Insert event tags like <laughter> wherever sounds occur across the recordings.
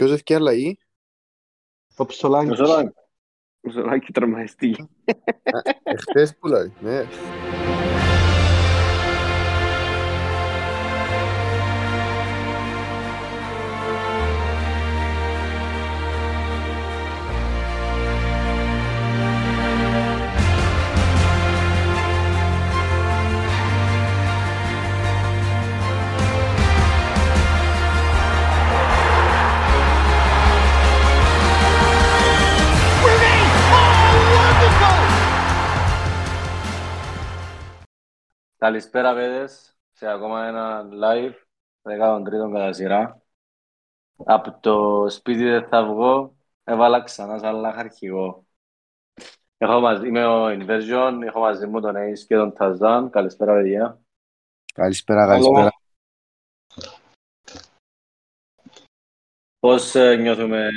Ποιος ευκαιρία αλλαγή; Ο Ψολάκης. Ο Σολάκη τραυματιστεί. Εχθές που λέει, ναι. Καλησπέρα παιδες, σε ακόμα ένα live, 13ο κατά σειρά. Από το σπίτι δεν θα βγω, έβαλα ξανά σαν λάχ αρχηγό. Έχω μαζί, είμαι ο Inversion, έχω μαζί μου τον Ace και τον Ταζάν. Καλησπέρα παιδιά. Καλησπέρα, καλησπέρα. Πώς ε, νιώθουμε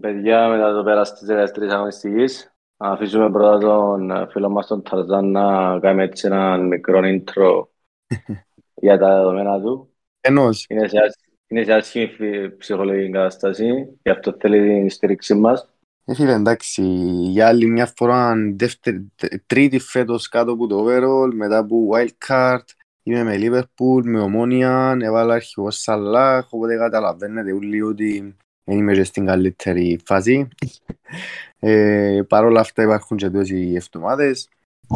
παιδιά μετά το πέρας της 13 αγωνιστικής; Να αφήσουμε πρώτα τον ε, φίλο μας τον Ταρζάν να κάνει έτσι ένα μικρό intro <laughs> για τα δεδομένα του. Ενός. Είναι σε, άσ- είναι σε άσχημη φυ- ψυχολογική κατάσταση, γι' αυτό θέλει την στήριξη μας. Ε, φίλε, εντάξει, για άλλη μια φορά, δεύτερη, τε- τρίτη φέτος κάτω από το overall, μετά από wildcard, είμαι με Liverpool, με Ομόνια, έβαλα αρχηγός Σαλάχ, οπότε καταλαβαίνετε όλοι ότι δεν είμαι και στην καλύτερη φάση. Ε, Παρ' όλα αυτά υπάρχουν και τόσοι οι εβδομάδες,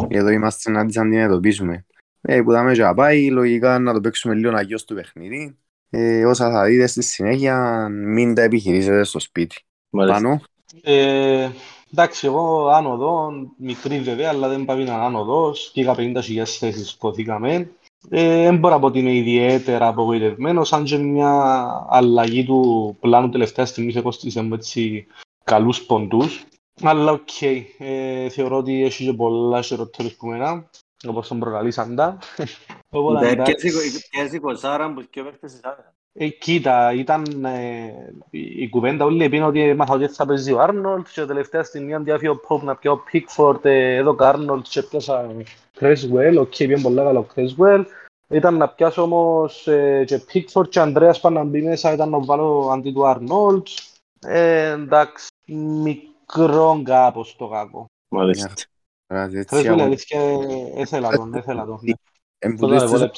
εδώ είμαστε να τις αντιμετωπίσουμε. Ε, που θα με και να πάει, λογικά να το παίξουμε λίγο να γιώσει το παιχνίδι. Ε, όσα θα δείτε στη συνέχεια, μην τα επιχειρήσετε στο σπίτι. Μάλιστα. Πάνω. Ε, εντάξει, εγώ άνοδο, μικρή βέβαια, αλλά δεν πάει να είναι άνοδος. Πήγα 50.000 θέσεις, σκοθήκαμε. Ε, δεν μπορώ να πω ότι είμαι ιδιαίτερα απογοητευμένος, αν και μια αλλαγή του πλάνου τελευταία στιγμή έκοστησε μου έτσι καλούς ποντούς. Αλλά οκ, ε, θεωρώ ότι έχει και πολλά χειρότερους που εμένα, όπως τον προκαλήσαντα. Οπότε εντάξει. Πιέζει η κοσάρα που και παίχτες της άδεια. Ε, κοίτα, ήταν ε, η η κουβέντα όλη επίνω ότι έμαθα ότι θα παίζει ο Άρνολτ και τελευταία στιγμή αν διάφυγε ο Πόπ να πιω ο Πίκφορντ, ε, εδώ ο Άρνολτ και πιάσα Κρέσβουελ, οκ, πήγαινε πολλά καλά ο Κρέσβουελ. Ήταν να πιάσω όμως ε, και Πίκφορντ και Ανδρέας πάνε να μπει μέσα, ήταν να βάλω αντί του Άρνολτ. Ε, εντάξει, μικρό κάπως το κακό. Μάλιστα. Άρα, έτσι, Κρέσβουελ, αγώ- αλήθεια, ε, έθελα τον, έθελα τον. ναι.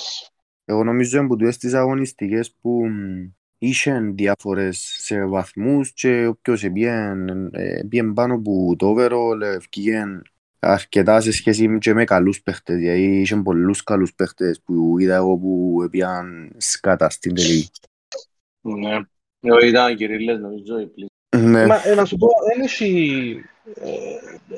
Εν που Τότε τούτες με τις- βόλεψε. Εγώ νομίζω που τούτες τις αγωνιστικές που μ, είχαν διάφορες σε βαθμούς και όποιος επίεν ε, επίεν πάνω που το overall ε, ευκήγεν αρκετά σε σχέση και με καλούς παίχτες γιατί είχαν πολλούς καλούς παίχτες που είδα εγώ που επίαν σκάτα στην τελική. Ναι. Εγώ ήταν κυρίλες νομίζω οι πλήσεις. Ναι, Μα, ε, να σου πω, δεν έχει, ε,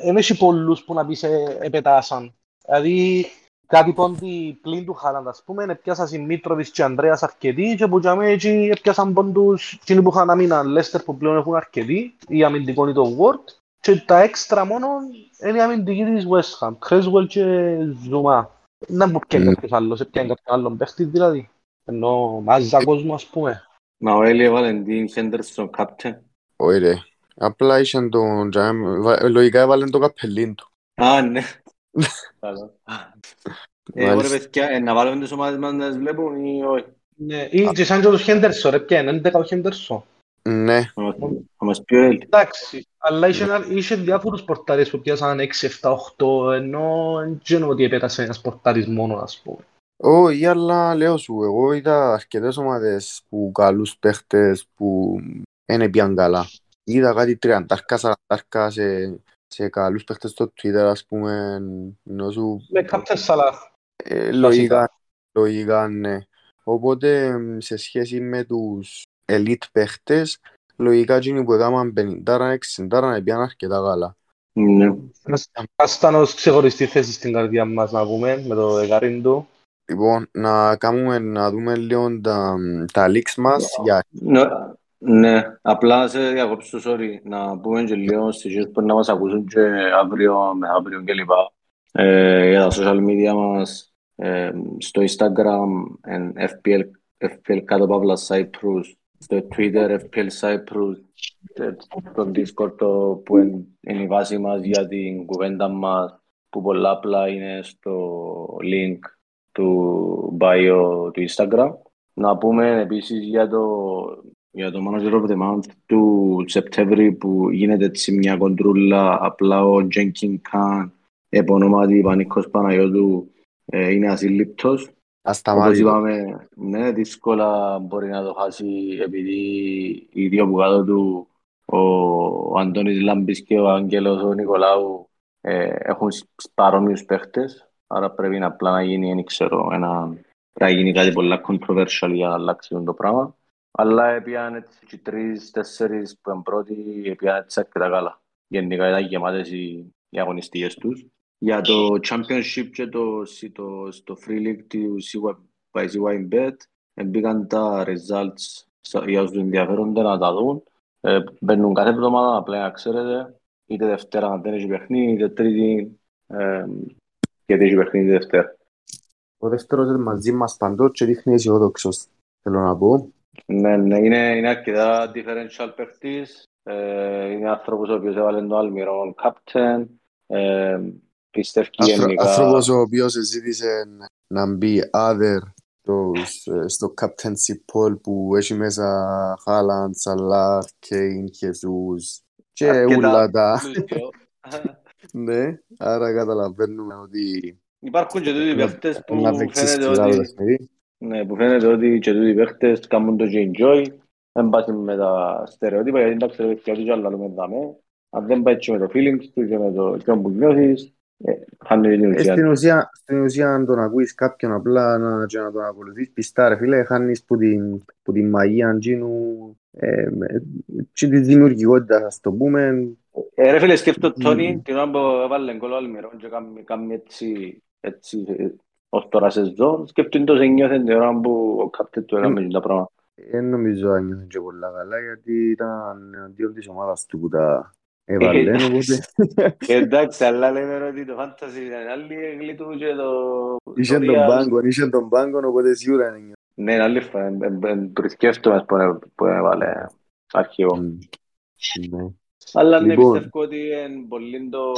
δεν έχει πολλούς που να πεις ε, επετάσαν. Δηλαδή, κάτι πόντι πλην του Χάλαντ, ας πούμε, έπιασαν οι Μίτροβις και Ανδρέας αρκετοί και που για μένα έτσι έπιασαν πόντους εκείνοι που είχαν άμυνα Λέστερ που πλέον έχουν αρκετοί, η αμυντικό είναι το Word και τα έξτρα μόνο είναι η αμυντική της West Ham, Cresswell και Ζουμά. Δεν μου πιάνει Mm. κάποιος άλλος, έπιανε κάποιον άλλον παίχτη δηλαδή. Ενώ μάζα κόσμο, ας πούμε. Μα ο Έλλη έβαλε την Χέντερσον captain. όχι ρε. Απλά είχαν τον Τζαμ, βα- λογικά έβαλαν το καπελίν του. Α, ναι. Καλό. Ε, Εγώ ρε Μάλιστα. παιδιά, ε, να βάλουμε τις ομάδες μας να τις βλέπουν ή όχι; Ναι, ή και σαν και τους Χέντερσο, ρε, πιάνε, 11 ο Χέντερσο. Ναι, Θα μας- Θα μας πει ο Έλλη. Εντάξει, αλλά είχε, ένα- είχε διάφορους πορτάρες που πιάσαν 6, 7, 8, ενώ δεν ξέρω ότι επέτασε ένας πορτάρις μόνος, ας πούμε. όχι αλλά λέω σου, εγώ είδα αρκετές ομάδες που καλούς παίχτες που δεν έπιαν καλά. Είδα κάτι τριαντάρκα, σαραντάρκα σε, σε καλούς παίχτες στο Twitter ας πούμε, ενώ σου Με Captain Salah. Ε, λογικά, λογικά ναι. Οπότε μ, σε σχέση με τους elite παίχτες, λογικά εκείνοι που έκαναν 50-60 πιάνουν αρκετά καλά. Ναι. Ας ήταν ως ξεχωριστή θέση στην καρδιά μας, να πούμε, με το δεκάριν του. Λοιπόν, να κάνουμε, να δούμε λίγο τα, τα leaks μας για Ναι, ναι, απλά να σε διακόψω, sorry, να πούμε και λίγο στις γύρες που να μας ακούσουν και αύριο, μεθαύριο και λοιπά. Ε, για τα social media μας, ε, στο Instagram, εν FPL, FPL κάτω παύλα Cyprus, στο Twitter FPL Cyprus, και στο Discord το, που εν- είναι η βάση μας για την κουβέντα μας, που πολλά απλά είναι στο link του bio του Instagram. Να πούμε επίσης για το για το Manager of the Month του Σεπτέμβρη που γίνεται έτσι μια κοντρούλα απλά ο Τζένκιν Καν επ' ονόματι Πανίκος Παναγιώτου ε, είναι ασύλληπτος. Όπως Ασταμάτητο. είπαμε, ναι, δύσκολα μπορεί να το χάσει επειδή οι δύο που κάτω του, ο, ο Αντώνης Λάμπης και ο Άγγελος ο Νικολάου, ε, έχουν παρόμοιους παίχτες. Άρα πρέπει να απλά να γίνει, δεν ξέρω, ένα, πρέπει να γίνει κάτι πολλά controversial για να αλλάξει το πράγμα. Αλλά έπιαν έτσι και τρεις, τέσσερις που είναι πρώτοι, έπιαν έτσι αρκετά καλά. Γενικά ήταν γεμάτες οι, οι αγωνιστικές τους. Για το Championship και το, το, στο Free League του by CYBet μπήκαν τα results στα- για όσους ενδιαφέρονται να τα δουν. Ε, μπαίνουν κάθε εβδομάδα, απλά να ξέρετε, είτε Δευτέρα αν δεν έχει παιχνίδι, είτε Τρίτη, ε, γιατί έχει παιχνίδι Δευτέρα. Ο δεύτερος είναι μαζί μας παντός και δείχνει αισιόδοξος, θέλω να πω. Ναι, ναι, είναι, είναι αρκετά differential παίχτης. Ε, είναι άνθρωπος ο οποίος έβαλε το Αλμυρόν captain. Ε, πιστεύει Άνθρω- γενικά... Άνθρωπος ο οποίος ζήτησε να μπει other στους, ε, στο captaincy poll που έχει μέσα Χάλαντ, Σαλάχ, Κέιν, Χεσούς και αρκετά όλα τα... πλούσιο. Ναι, άρα καταλαβαίνουμε ότι Υπάρχουν και τούτοι παίχτες που να παίξεις φαίνεται σκληρά το ότι, παιχνίδι. Ναι, που φαίνεται ότι και τούτοι παίχτες κάνουν το και enjoy. Δεν πάει με τα στερεότυπα, γιατί εντάξει, ρε παιδιά, τους άλλα λέμε δαμέ. Αν δεν πάει και με το feelings τους και με το ποιον που νιώθεις, ε, χάνει την Ε, ουσία. Στην ουσία, στην ουσία, αν τον ακούεις κάποιον απλά να, και να τον ακολουθείς πιστά ρε φίλε, χάνεις που την, που την μαγεία αντζίνου ε, με- και τη δημιουργικότητα, ας το πούμε. Ε, ρε φίλε, σκέφτο Μμμ. Τόνι, την ώρα που έβαλε γκολ ο Αλμυρόν και κάνει, κάνει έτσι, έτσι, ε, ως τώρα σεζόν, σκέφτον το σε νιώθεν την ώρα που ο κάπτεν του έκαμε τα πράγματα. Δεν νομίζω αν νιώθει και πολλά καλά, γιατί ήταν αντίον της ομάδας του που τα έβαλε, οπότε Ε, Εντάξει, αλλά λέμε ότι το fantasy είναι άλλη έγκλη του και το... είχε το τον real. πάγκο, είχε τον πάγκο, οπότε σίγουρα είναι νιώθει. Ναι, είναι άλλη φορά, πρισκεύτομαι που έβαλε αρχηγό. Μμ. Ναι. Αλλά ναι, Λοιπόν. πιστεύω ότι είναι πολύ το,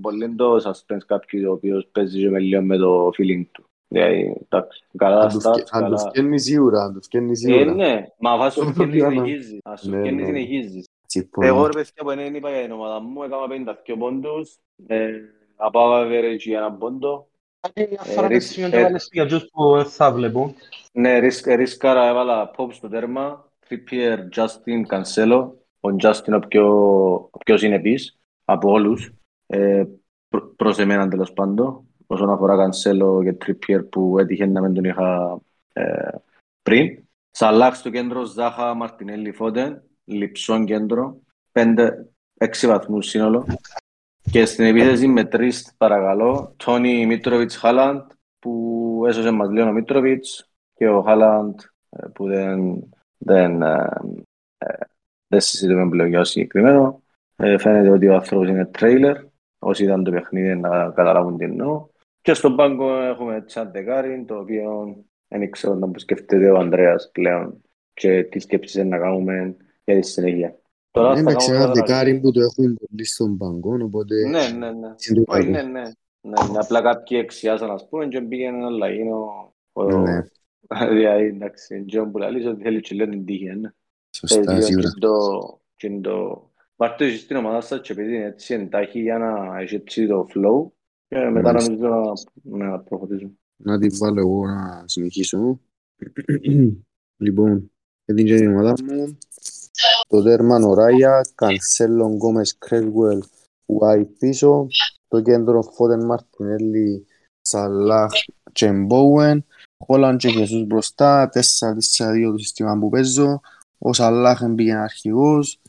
πολύ το suspense κάποιου ο οποίος παίζει και με λίγο με το feeling του. Δηλαδή, εντάξει, καλά Αν τους stats, φκε- Αν τους καλά... φκένει σίγουρα, αν τους φκένει Ε, σίγουρα. ναι, μα αφού σου Το βγαίνει πιάνω. συνεχίζεις. Αν σου Ναι, βγαίνει ναι. συνεχίζεις. Συμφωνώ. Εγώ ρε παιδιά που δεν είπα για την ομάδα μου, έκανα 52 πόντους, ε, απάω average για έναν πόντο. Αφορά Ε, το ρίς- σημείο ε, του βάλες για τους που δεν θα βλέπω. Ναι, ρίσκ- ρίσκαρα έβαλα pop στο τέρμα, Trippier, Justin, Cancelo. Ο Justin ο πιο, ο πιο συνεπής από όλους, ε, προ- προς εμένα τέλος πάντων, όσον αφορά Cancelo και Trippier που έτυχε να μην τον είχα ε, πριν. Σαλάχ στο κέντρο, Ζάχα, Μαρτινέλη, Φόντεν, Λιψόν κέντρο, πέντε, έξι βαθμούς σύνολο. Και στην επίθεση με τρεις παρακαλώ, Τόνι Μίτροβιτς Χάλαντ, που έσωσε μας λέει ο Μίτροβιτς και ο Χάλαντ ε, που δεν, δεν, ε, ε, δεν συζητούμε πλέον για το συγκεκριμένο. Ε, φαίνεται ότι ο άνθρωπος είναι τρέιλερ. Όσοι ήταν το παιχνίδι να καταλάβουν τι εννοώ. Και στον πάγκο έχουμε Τσάν Δεκάριν, το οποίο δεν ξέρω να που σκέφτεται ο Ανδρέας πλέον και τι σκέψεις είναι να κάνουμε για τη συνέχεια. Τώρα θα Εντάξει, κάνουμε ένα τώρα- δεκάρι που το έχουν πολύ στον πάγκο, οπότε... Ναι, ναι, ναι. είναι το Όχι, καλό. ναι, ναι. Ναι, ναι, απλά κάποιοι εξιάσαν, ας πούμε, και πήγαινε ένα λαγίνο. ο- Ναι. Δηλαδή, εντάξει, Τζον που λαλείς ότι θέλει και λένε την τύχη, ε, ναι. Σωστά, Ε, σίγουρα. και το- και το- Βάρτε εσείς στην ομάδα σας και επειδή είναι έτσι εντάχει για να έχει έτσι το flow και μετά Μάλιστα. νομίζω να, να προχωρήσουμε. Να την βάλω εγώ να συνεχίσω. <clears throat> λοιπόν, για την την ομάδα μου, το τέρμα ο Ράγια, Κανσέλο, Γκόμες, Κρέσουελ, Ουάιτ πίσω, το κέντρο Φόντεν Μαρτινέλη, Σαλάχ και Μπόουεν, Χόλαν και Χεσούς μπροστά, 4-4-2 το σύστημα που παίζω, ο Σαλάχ μπήκε αρχηγός.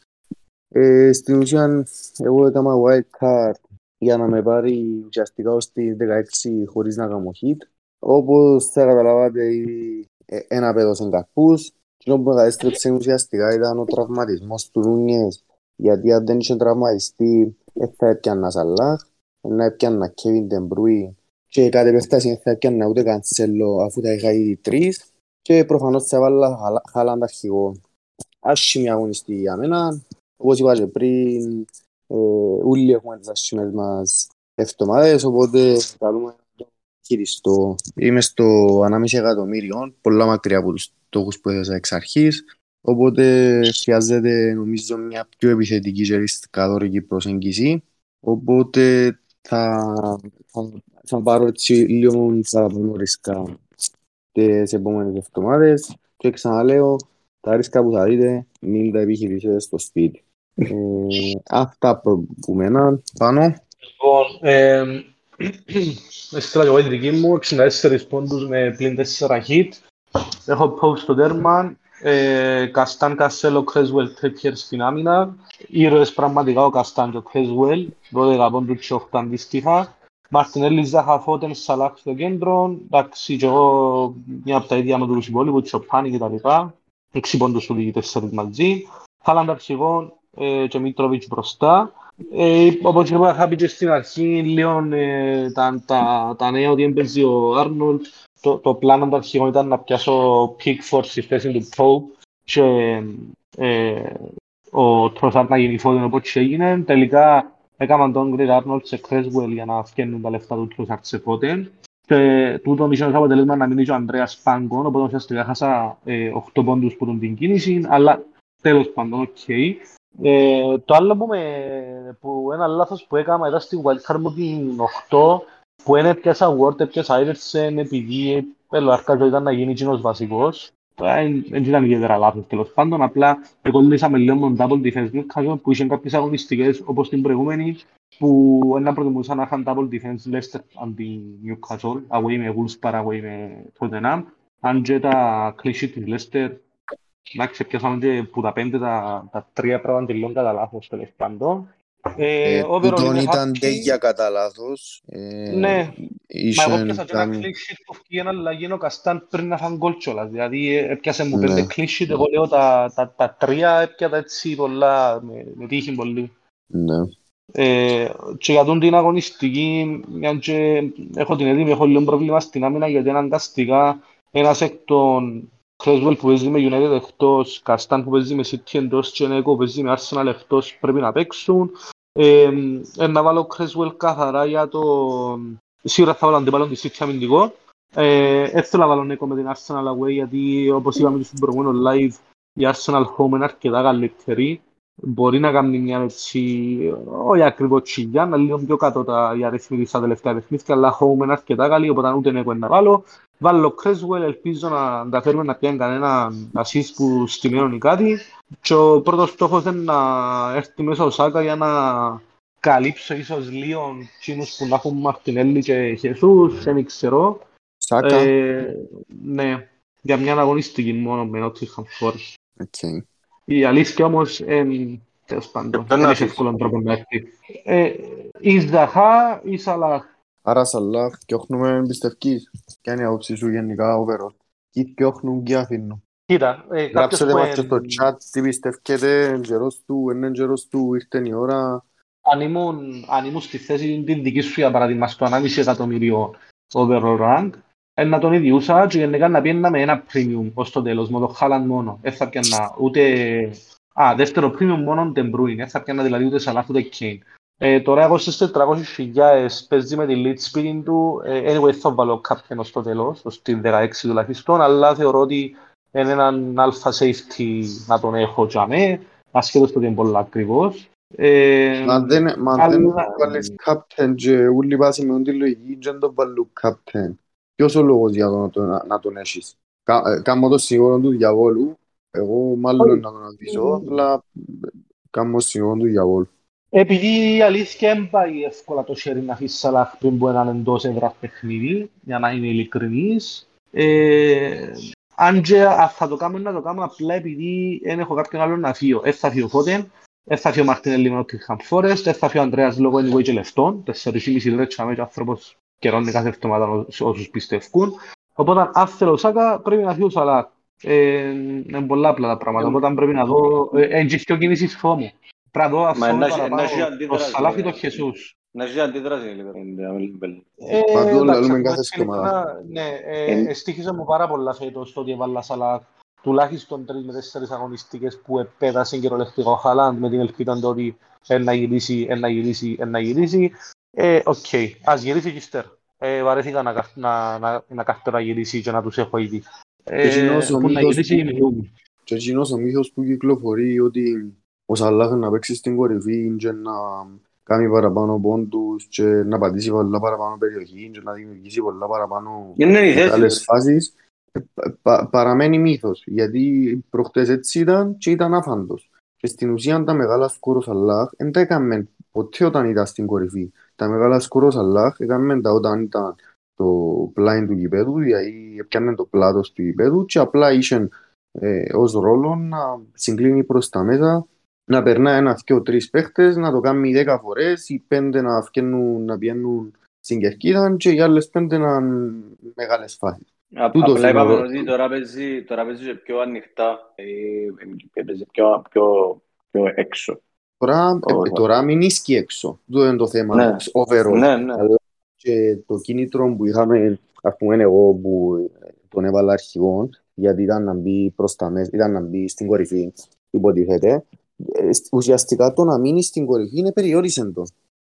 Ε, στην ουσία, εγώ έκανα wild card για να με πάρει ουσιαστικά ως τη 16 χωρίς να κάνω hit. Όπως θα καταλάβατε, ήδη ε, ένα πέδωσε καρπούς. Και που κατέστρεψε ουσιαστικά ήταν ο τραυματισμός του Νούνιες. Γιατί αν δεν είχε τραυματιστεί, δεν θα έπιανα Σαλάχ, να έπιανα Κέβιν Τεμπρούι και κάτι επέκταση δεν θα έπιανα ούτε Κανσέλο αφού τα είχα ήδη τρεις. Και προφανώς θα έβαλα Χαλα- Χάλαντ αρχηγό. Άσχημη αγωνιστή για μένα. Όπως είπα και πριν, ε, όλοι έχουμε τις άσχημες μας εβδομάδες, οπότε καλούμε να το χειριστώ. Είμαι στο 1,5 εκατομμύριο, πολλά μακριά από τους στόχους που έδωσα εξ αρχής. Οπότε χρειάζεται νομίζω μια πιο επιθετική και ρισκαδόρικη προσέγγιση. Οπότε θα, θα, θα πάρω έτσι λίγο παραπάνω ρισκά τις επόμενες εβδομάδες και ξαναλέω τα ρίσκα που θα δείτε μην τα επιχειρήσετε στο σπίτι. Ε, αυτά που μένα πάνω. Λοιπόν, ε, <clears throat> έστειλα και εγώ την δική μου, 64 πόντους με πλήν 4 hit. Έχω post στο τέρμα, ε, Καστάν, Κασέλο, Κρέσουελ, Τρίπιερ στην άμυνα. Ήρωες πραγματικά ο Καστάν και ο Κρέσουελ, 12 πόντους και 8 αντίστοιχα. Μαρτινέλη, Ζάχα, Φώτεν, Σαλάχ στο κέντρο. Εντάξει, και εγώ μια από τα ίδια με τους υπόλοιπους, Τσοπάνι και τα λοιπά. 6 πόντους του λίγοι 4 μαζί. Χάλαντ αρχηγόν ε, και Μίτροβιτς μπροστά. Ε, όπως είχα πει και στην αρχή, λίγο ε, τα, τα, τα νέα ότι έμπαιζε ο Άρνολτ, το, το πλάνο του αρχηγού ήταν να πιάσω Pickford στη θέση του Pope και ε, ο Τροσάρ να γίνει Φόντεν όπως έγινε. Τελικά έκαναν τον Greg Άρνολτ σε Creswell για να φτιάχνουν τα λεφτά του Τροσάρ σε Φόντεν. Και τούτο είχε ως αποτελέσμα να μείνει και ο Ανδρέας πάγκο, οπότε ουσιαστικά χάσα ε, 8 πόντους που τον την κίνηση, αλλά τέλος πάντων, οκ. Okay. Ε, το άλλο που, με, που ένα λάθος που έκανα ήταν στη Wildcard μου την 8 που δεν έπιασα Ward, έπιασα Iverson επειδή ο Αρκάζο ήταν να γίνει εκείνος βασικός. Δεν ήταν ιδιαίτερα λάθος τέλος πάντων, απλά εκολύσαμε λίγο με double defense Newcastle που είχε κάποιες αγωνιστικές όπως την προηγούμενη που ένα προτιμούσαν να είχαν double defense Leicester αντί Newcastle, away με Wolves παρά away με Tottenham. Αν και τα κλείσει της Leicester Εντάξει, πιάσαμε και που τα πέντε τα, τα τρία πράγματα τελειών κατά λάθος τέλος πάντων. Ε, ε, τούτον ήταν τέγια κατά λάθος. Ε, ναι, μα εγώ πιάσα και ένα κλίσιτ που βγήκε αλλά γίνω καστάν πριν να φαν γκολ κιόλας. Δηλαδή έπιασε μου πέντε κλίσιτ, εγώ λέω τα, τα, τα τρία έπιατα έτσι πολλά, με, με τύχη πολύ. Ναι. Ε, και για τον την αγωνιστική, μια και έχω την έτοιμη, έχω λίγο πρόβλημα στην άμυνα γιατί αναγκαστικά ένας εκ των Κρέσβελ που παίζει με United εκτός, Καστάν που παίζει με City εντός και Νέκο που παίζει με Arsenal εκτός πρέπει να παίξουν. Ε, ε, να βάλω Κρέσβελ καθαρά για το... Σίγουρα θα βάλω αντίπαλον της City αμυντικό. Ε, έτσι να βάλω Νέκο με την Arsenal away γιατί όπως είπαμε στο προηγούμενο live η Arsenal home είναι αρκετά καλύτερη. Μπορεί να κάνει μια έτσι, όχι ακριβώς τσιγιά, να λίγο πιο κάτω τα οι αριθμοί στα τελευταία παιχνίδια, αλλά home είναι αρκετά καλή, οπότε ούτε Νέκο να βάλω. Βάλω Κρέσβελ, ελπίζω να τα φέρουμε να πιάνει κανένα ασίστ που στημένουν ή κάτι. Και ο πρώτος στόχος είναι να έρθει μέσα ο Σάκα για να καλύψω ίσως λίγο εκείνους που να έχουν Μαρτινέλli και Χεσούς, δεν ξέρω. Σάκα. Ε, ναι, για μια αγωνιστική μόνο με Nottingham Forest. Okay. Η αλήθεια όμως, ε, τέλος πάντων, δεν έχει εύκολο τρόπο να έρθει. Ε, η Ζαχά ή Σαλάχ. Άρα Σαλάχ, πιόχνουμε εμπιστευκής. Ποια είναι η άποψη σου γενικά overall. Ή πιόχνουν και αφήνουν. Κοίτα, ε, Γράψτε μας και στο chat τι πιστεύετε, γερός του, είναι γερός του, ήρθε η ώρα. Αν ήμουν, αν ήμουν στη θέση την δική σου για παράδειγμα στο 1,5 εκατομμύριο overall rank, ε, να τον ιδιούσα και γενικά να πιένα με ένα premium ως το τέλος, με το Haaland μόνο. Δεν θα πιένα ούτε... Α, δεύτερο premium μόνο Den Bruin, δεν θα πιένα δηλαδή ούτε Salah ούτε Kane. Ε, τώρα εγώ στις 400.000 παίζει με τη lead speed του, ε, anyway θα βάλω κάποιον στο τέλος, στην 16 τουλάχιστον, αλλά θεωρώ ότι είναι έναν αλφα safety να τον έχω για μέ, ασχέτως το ότι είναι πολύ ακριβώς. Ε, μα δεν, μα αλλά... δεν βάλεις captain και ούλοι βάσει με την λογική και δεν τον βάλουν captain. Ποιος ο λόγος για το, το, να, να τον έχεις; Κα, κάμω το σίγουρο του διαβόλου, εγώ μάλλον να τον αφήσω, αλλά κάμω σίγουρο του διαβόλου. Επειδή η αλήθεια δεν πάει εύκολα το χέρι να αφήσεις Σαλάχ πριν που έναν εντός έδρας παιχνίδι, για να είναι ειλικρινής. Ε, αν και θα το κάνω, να το κάνω απλά επειδή δεν έχω κάποιον άλλο να φύγω. Δεν θα φύγω Φώτεν, δεν θα φύγω Μαρτίνελ με το Χαμ Φόρεστ, δεν θα φύγω Ανδρέας λόγω anyway και λεφτών, 4,5 λεπτά με και άνθρωπος καιρώνει κάθε εβδομάδα όσους πιστεύουν. Οπότε αν θέλω Σάκα πρέπει να φύγω Σαλάχ. Ε, είναι πολλά απλά τα πράγματα, οπότε πρέπει να δω, ε, και κινήσεις φόμου. Πρέπει να δω αυτό παραπάνω, το Σαλάχ ή το Χεσούς. Να έχει αντίδραση λίγο. Παντού λαλούμε κάθε εβδομάδα. Ναι, εστοίχισε μου πάρα πολλά φέτος το ότι έβαλα Σαλάχ τουλάχιστον τρεις με τέσσερις αγωνιστικές που επέδασε κυριολεκτικά ο Χαλάντ με την ελπίδα ότι εν να γυρίσει, εν να γυρίσει, εν να γυρίσει. Ε, οκ, ας γυρίσει και ύστερα. Ε, βαρέθηκα να, να, να, να κάθε τώρα γυρίσει και να τους έχω ήδη. Ε, που να γυρίσει η Και εκείνος ο μύθος που κυκλοφορεί ότι ο Σαλάχ να παίξει στην κορυφή και να κάνει παραπάνω πόντους και να πατήσει πολλά παραπάνω περιοχή και να δημιουργήσει πολλά παραπάνω Είναι η θέση άλλες του. φάσεις ε, πα- πα- παραμένει μύθος γιατί προχτές έτσι ήταν και ήταν άφαντος και στην ουσία τα μεγάλα σκορ ο Σαλάχ δεν τα έκαμε ποτέ όταν ήταν στην κορυφή τα μεγάλα σκορ ο Σαλάχ έκαμε τα όταν ήταν το πλάι του γηπέδου δηλαδή έπιανε το πλάτος του γηπέδου και απλά είχε ε, ως ρόλο να συγκλίνει προς τα μέσα να περνά ένας, δυο, τρεις παίχτες, να το κάνει δέκα φορές, οι πέντε να βγαίνουν, να πιένουν στην κερκίδα και οι άλλες πέντε να είναι μεγάλες φάσεις. Α- Τούτος Απλά είναι ο είπαμε ρόλος. ότι τώρα παίζει, τώρα παίζει και πιο ανοιχτά, ε, παίζει πιο, πιο, πιο έξω. Τώρα, ε, Ωραία. τώρα μην ίσκει έξω. Αυτό είναι το θέμα. Ναι. Overall. Ναι, ναι. Αλλά και το κίνητρο που είχαμε, ας πούμε εγώ που ε, τον έβαλα αρχηγόν, γιατί ήταν να μπει προς τα μέσα, ήταν να μπει στην κορυφή, υποτίθεται. Ε, σ- ουσιαστικά το να μείνεις στην κορυφή είναι περιόρισε το.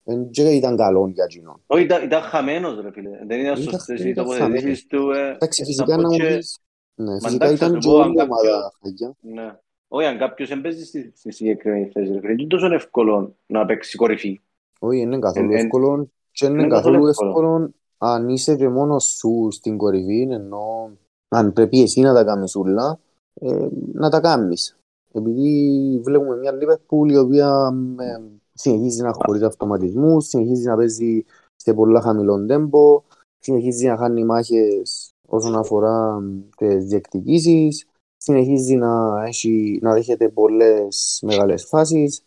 Δεν και ήταν καλό για εκείνον. Όχι, ήταν, ήταν χαμένος ρε φίλε. Δεν ήταν Ήταν- σωστές οι ήταν τοποθετήσεις του. ε. Εντάξει, να φυσικά πω να μου και- πεις. Ναι, Μα φυσικά εντάξει, θα ήταν σου και πω, όλη αν η κάποιο- ομάδα χαγιά. Ναι. Όχι, αν κάποιος δεν παίζει στη, στη συγκεκριμένη θέση, ρε φίλε, είναι τόσο εύκολο να παίξει κορυφή. Όχι, είναι καθόλου Εν- εν- εύκολο και είναι είναι καθόλου καθόλου εύκολο. εύκολο αν είσαι και μόνος σου στην κορυφή, ενώ αν πρέπει εσύ να τα κάνεις όλα, ε, να τα κάνεις. Επειδή βλέπουμε μια Liverpool η οποία ε, συνεχίζει να χωρίζει αυτοματισμούς, συνεχίζει να παίζει σε πολλά χαμηλό τέμπο, συνεχίζει να χάνει μάχες όσον αφορά τις διεκδικήσεις, συνεχίζει να, έχει, να δέχεται πολλές μεγάλες φάσεις.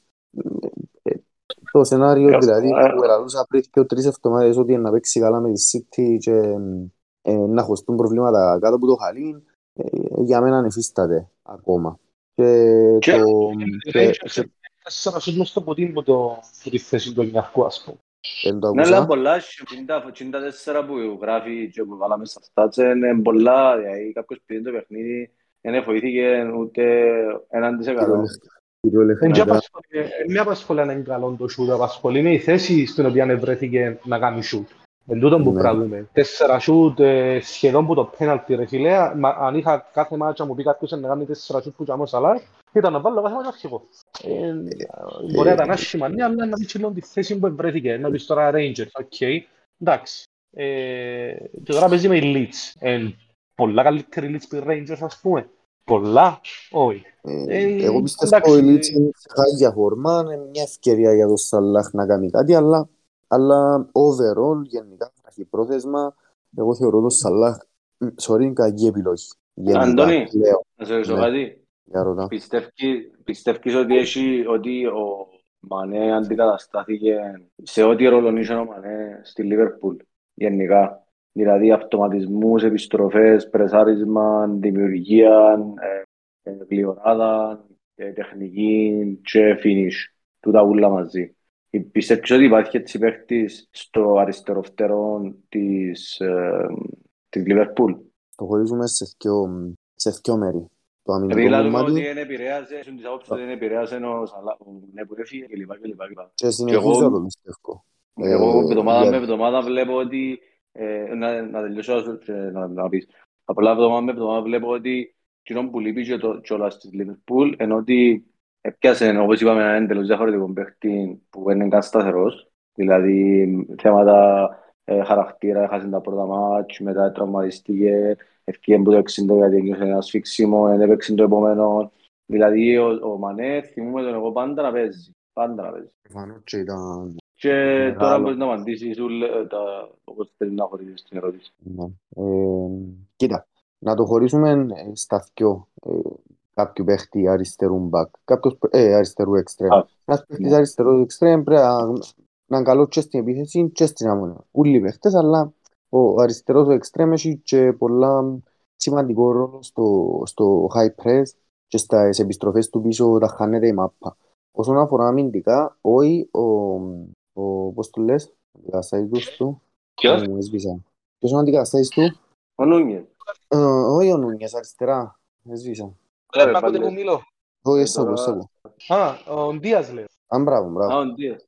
Ε, Το σενάριο Ε, δηλαδή ε, που ελαλούσα πριν και τρεις εβδομάδες ότι να παίξει καλά με τη City και ε, να χωστούν προβλήματα κάτω από το χαλί, ε, για μένα υφίσταται ακόμα. Και, Και- το, Οι και, Rangers και, Τέσσερα σούτ μες στο ποτήρι που το- που τη θέση του Ολυμπιακού, ας πούμε. δεν το Ναι, αλλά άκουσα. πολλά, 54 που γράφει και που βάλαμε στα stats είναι πολλά, δηλαδή κάποιος πήγε το παιχνίδι, δεν βοηθήθηκε ούτε έναν της εκατό. Δεν Κυριολεκτικά. και απασχολεί- ε, με απασχολεί αν είναι καλό το σούτ, απασχολεί με η θέση στην οποία βρέθηκε να κάνει σούτ. Εν τούτον που Ναι. πράγουμε. Τέσσερα σούτ ε, σχεδόν που το πέναλτι ρε φίλε. Μα- Αν είχα κάθε μάτσα μου πει κάποιος να κάνει τέσσερα σούτ που τζαμώ σαλάρ, ήταν να βάλω κάθε μάτσα αρχικό. Ε, Μπορεί να ήταν άσχημα, ναι, αλλά να μην τσιλώνει τη θέση που βρέθηκε. Να πεις τώρα Rangers, οκ. Εντάξει. Ε, Και τώρα παίζει με η Leeds. Ε, Πολλά καλύτερη Leeds που η Rangers, ας πούμε. Πολλά, όχι. Ε, Ε, Εγώ πιστεύω εντάξει, ότι η Leeds είναι σε χάλια φόρμα, είναι μια ευκαιρία για τον Σαλάχ να κάνει κάτι, αλλά, αλλά overall, γενικά, πρόθεσμα, εγώ θεωρώ τον Σαλάχ, μ, sorry, είναι κακή επιλογή. Γενικά, Αντώνη. λέω, Να σε ρωτήσω Ναι. κάτι. για ρωτά. Πιστεύει- Πιστεύεις ότι, έχει, ότι ο Μανέ αντικαταστάθηκε σε ό,τι ρόλο είχε ο Μανέ στη Λίβερπουλ γενικά; Δηλαδή αυτοματισμούς, επιστροφές, πρεσάρισμα, δημιουργία, ε, ε, πληράδα, ε, τεχνική και finish. Τούτα ούλα μαζί. Ε, Πιστεύεις ότι υπάρχει έτσι παίχτης στο αριστερό φτερό της, ε, της Λίβερπουλ. Το χωρίζουμε σε δυο, σε δυο μέρη. Το αμυντικό Επειδή λέμε ότι κομμάτι δεν επηρέασε, έχουν τις απόψεις ότι δεν επηρέασε ο Σαλά, ο Μανέ που έφυγε κλπ. κλπ. κλπ. και συνεχίζω εγώ- να το πιστεύω. Ε, Εγώ εβδομάδα για- με εβδομάδα βλέπω ότι. Ε, να, να τελειώσω και να, να πεις. Απλά εβδομάδα με εβδομάδα βλέπω ότι κοινό που λείπει και το κιόλας της Liverpool ενώ ότι έπιασε, όπως είπαμε, έναν εντελώς διαφορετικό παίχτη που δεν είναι καν σταθερός. Δηλαδή θέματα ε, χαρακτήρα, έχασε τα πρώτα μάτς, μετά τραυματίστηκε, ευκαιρία που το 60 γιατί ένιωσε ένας σφίξιμο, δεν έπαιξε το επόμενο. Δηλαδή ο, ο Μανέ θυμούμαι τον εγώ πάντα να παίζει. Πάντα να παίζει. Προφανώς και ήταν Και Μεγάλο. τώρα μπορείς να απαντήσεις ούλ, ε, τα, όπως θέλεις να χωρίσεις την ερώτηση. Ναι. Ε, κοίτα, να το χωρίσουμε ε, στα δυο. Ε, κάποιου παίχτη αριστερού μπακ, κάποιος ε, αριστερού εξτρέμ. Α, Ένας παίχτης ναι. αριστερού εξτρέμ πρέπει να, να είναι καλός και στην επίθεση και στην άμυνα. Όλοι οι παίχτες, αλλά ο αριστερός ο εξτρέμ έχει και πολλά σημαντικό ρόλο στο, στο high press και στις επιστροφές του πίσω όταν χάνεται η μάπα. Όσον αφορά αμυντικά, όχι ο, ο, πώς το λες, ο αντικαταστάτης του, Ποιος; μου έσβησα. Ποιος είναι ο αντικαταστάτης του, Ο Νούνιες. ε, όχι ο Νούνιες, αριστερά, έσβησα. Ρε, Ακούτε πάλι. που μιλώ. Όχι, Ε, έσβησα τώρα- έσβησα Α, ο Ντίας λέω. Αν μπράβο, Α, μπράβο. ο Ντίας.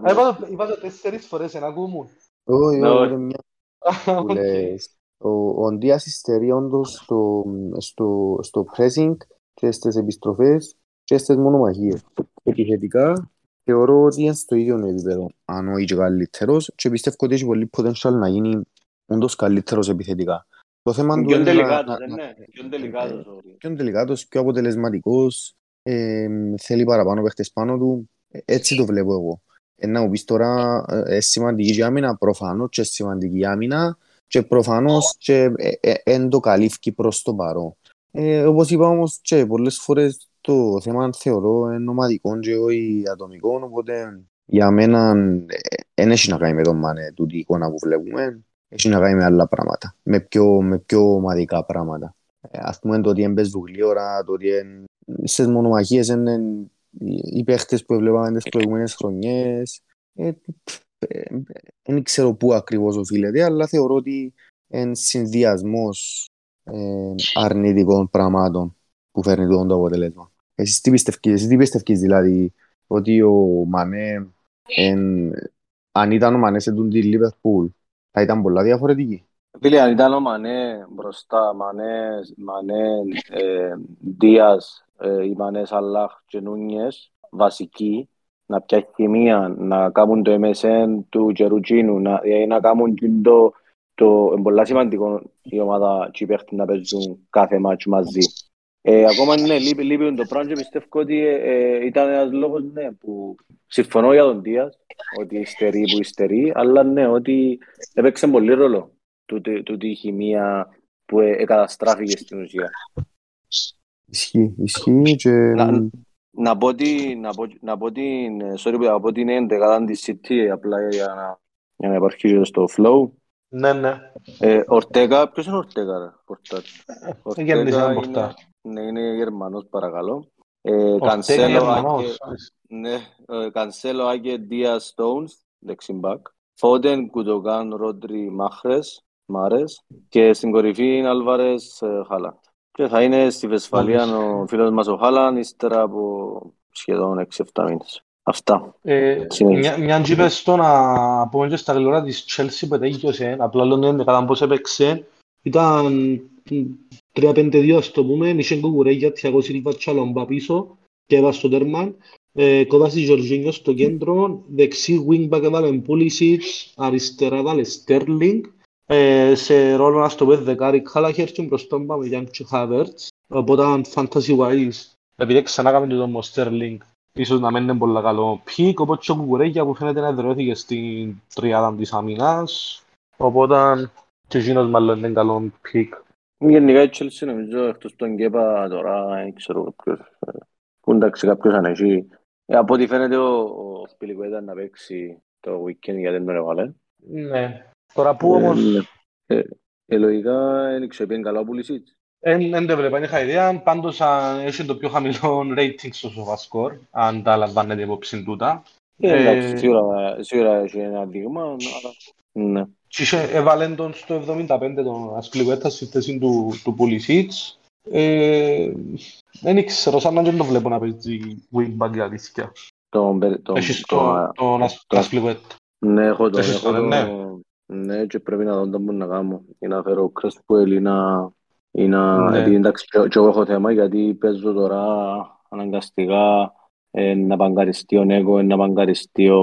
Α, Είπα είπα το τέσσερις φορές, εν ακούουμουν. Όχι, Ναι, όχι, όχι. είναι μια Α, που οκ. λες. Ο, ο Ντίας υστερεί όντως στο, στο, στο pressing και στις επιστροφές και στις μονομαχίες. Επιθετικά θεωρώ ότι είναι στο ίδιο επίπεδο, αν όχι και καλύτερος και πιστεύω ότι έχει πολύ potential να γίνει όντως καλύτερος επιθετικά. Το θέμα του Πιο είναι να- τελικάτος, να- δεν είναι. Πιο τελικάτος. ο Όριος. πιο τελικάτος, πιο αποτελεσματικός, ε, θέλει παραπάνω παίχτες πάνω του. Ε, Έτσι το βλέπω εγώ. Ε, να μου πεις τώρα, ε, ε, σημαντική η άμυνα, προφανώς και σημαντική η άμυνα και προφανώς και ε, ε, εν το καλύφκει προς το παρόν. Ε, όπως είπα όμως και πολλές φορές το θέμα θεωρώ είναι ομαδικό και όχι ατομικό, οπότε για μένα δεν έχει να κάνει με τον Μάνε τούτη η εικόνα που βλέπουμε, έχει να κάνει με άλλα πράγματα, με πιο, με πιο ομαδικά πράγματα. Ε, ας πούμε το ότι έμπαιζουν γλύωρα, το ότι εν- στις μονομαχίες είναι οι- οι παίχτες που βλέπαμε τις προηγούμενες χρονιές. Ε, ε, Δεν ξέρω πού ακριβώς οφείλεται, αλλά θεωρώ ότι είναι συνδυασμός ε, αρνητικών πραγμάτων που φέρνει το το αποτέλεσμα. Εσείς τι πιστεύεις, εσύ τι πιστεύεις δηλαδή ότι ο Μανέ εν, αν ήταν ο Μανέ σε τούτη τη Λίβερπουλ θα ήταν πολλά διαφορετική. Φίλε, αν ήταν ο Μανέ μπροστά, Μανέ, Μανέ, ε, Δίας, ε, οι Μανέ Σαλάχ και Νούνιες, βασικοί, να πιάσει χημεία, να κάνουν το MSN του Τζερουτσίνου, να, δηλαδή να κάνουν και το, το είναι πολύ σημαντικό η ομάδα και οι παίχτες να παίζουν κάθε μάτς μαζί. Ε, ακόμα ναι, λείπει, λείπει το πράγμα και πιστεύω ότι ε, ε, ήταν ένας λόγος ναι, που συμφωνώ για τον Δίας, ότι υστερεί που υστερεί, αλλά ναι, ότι έπαιξε πολύ ρόλο τούτη, τούτη η χημεία που ε, καταστράφηκε στην ουσία. Ισχύει, ισχύει και Να- Να πω ότι, να πω, να πω την, ε, sorry, να πω την έντεκα της City, απλά για να, για να υπάρχει και στο flow. Ναι, ναι. Ε, Ορτέγα, ποιος είναι ο Ορτέγα, ρε, πορτάρ. Ε, γέννησε έναν είναι, πορτάρ. Ναι, είναι Γερμανός, παρακαλώ. Ε, Ορτέγα Κανσέλο, Γερμανός. Άκε, ναι, ε, Κανσέλο, Άκε, Δία, Stones, δεξιμπάκ. Φόντεν, Κουτογάν, Ρόντρι, Μάχρες, Μάρες. Και στην κορυφή είναι Άλβαρες, ε, Χάλαντ. Και θα είναι στη Βεσφαλία ο φίλος μας ο Χάλαντ, ύστερα από σχεδόν 6-7 μήνες. Αυτά. Ε, Συνέχισε. μια, μια και είπες στο να πούμε και στα γλυόρα της Chelsea που τέλειωσε, απλά λέω είναι κατά πώς έπαιξε, ήταν 3-5-2 ας το πούμε, είχε κουκουρέγια, Thiago Silva Τσαλομπά πίσω και έβα στο τέρμα, ε, Κόβαση Ζορζίνιο στο κέντρο, δεξί wingback έβαλε Pulisic, αριστερά έβαλε Sterling, ε, σε ρόλο να στο πω δεκάρι Κάλαχερ και μπροστά πάμε Γιάνν και Χάβερτς, οπότε fantasy wise, επειδή ξανά κάνουμε το όμως Sterling, ίσως να μην είναι πολύ καλό pick, οπότε και ο Κουκουρέγια που φαίνεται να εδραιώθηκε στην τριάδα της αμυνάς, οπότε και εκείνος μάλλον είναι καλό pick. Γενικά η Chelsea νομίζω εκτός τον Κέπα τώρα δεν ξέρω ποιος ε, που εντάξει κάποιος αν έχει ε, από ό,τι φαίνεται ο, ο Ασπιλικουέτα να παίξει το weekend γιατί δεν τον έβαλε Ναι. Τώρα που όμως ε, ε, ε, λογικά δεν ξέρω πήγαινε καλά ο Πουλισίτς δεν δεν το έβλεπα, δεν είχα ιδέα, πάντως αν έχει το πιο χαμηλό rating στο SofaScore, αν τα λαμβάνετε υπόψη τούτα. ε, Ε, εντάξει σίγουρα, σίγουρα έχει ένα δείγμα αλλά ναι. Και είχε- έβαλε τον στο 75 τον Ασπλικουέτα στη θέση του, του Pulisic. Ε, δεν ξέρω, σαν να δεν το βλέπω να παίζει wingback η αλήθεια. τον, περι- τον, Έχεις τον, το- τον Ασ- το- Ασπλικουέτα. ναι έχω τον, Έχεις έχω τον, ναι. τον ναι και πρέπει να δω τι μπορώ να κάνω ή να φέρω Κρέσπουελ ή να ή να, Ναι. επειδή εντάξει και, και εγώ έχω θέμα γιατί παίζω τώρα αναγκαστικά ε, να παγκαριστεί ο Νέκο, να παγκαριστεί ο,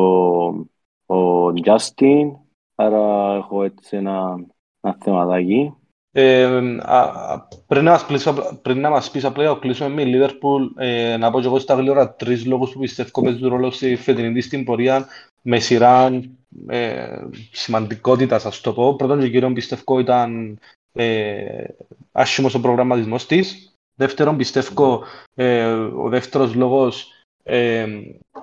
ο Justin άρα έχω έτσι ένα, ένα θεματάκι Ε, α, α, πριν, να μας πεις, απλά- πριν να μας πεις απλά, κλείσουμε με η Liverpool, ε, να πω και εγώ στα γλυόρα τρεις λόγους που πιστεύω παίζουν ρόλο στη φετινή της την πορεία με σειρά ε, σημαντικότητας, ας το πω. Πρώτον και κύριον πιστεύω ήταν ε, άσχημος ο προγραμματισμός της. Δεύτερον πιστεύω ε, ο δεύτερος λόγος ε,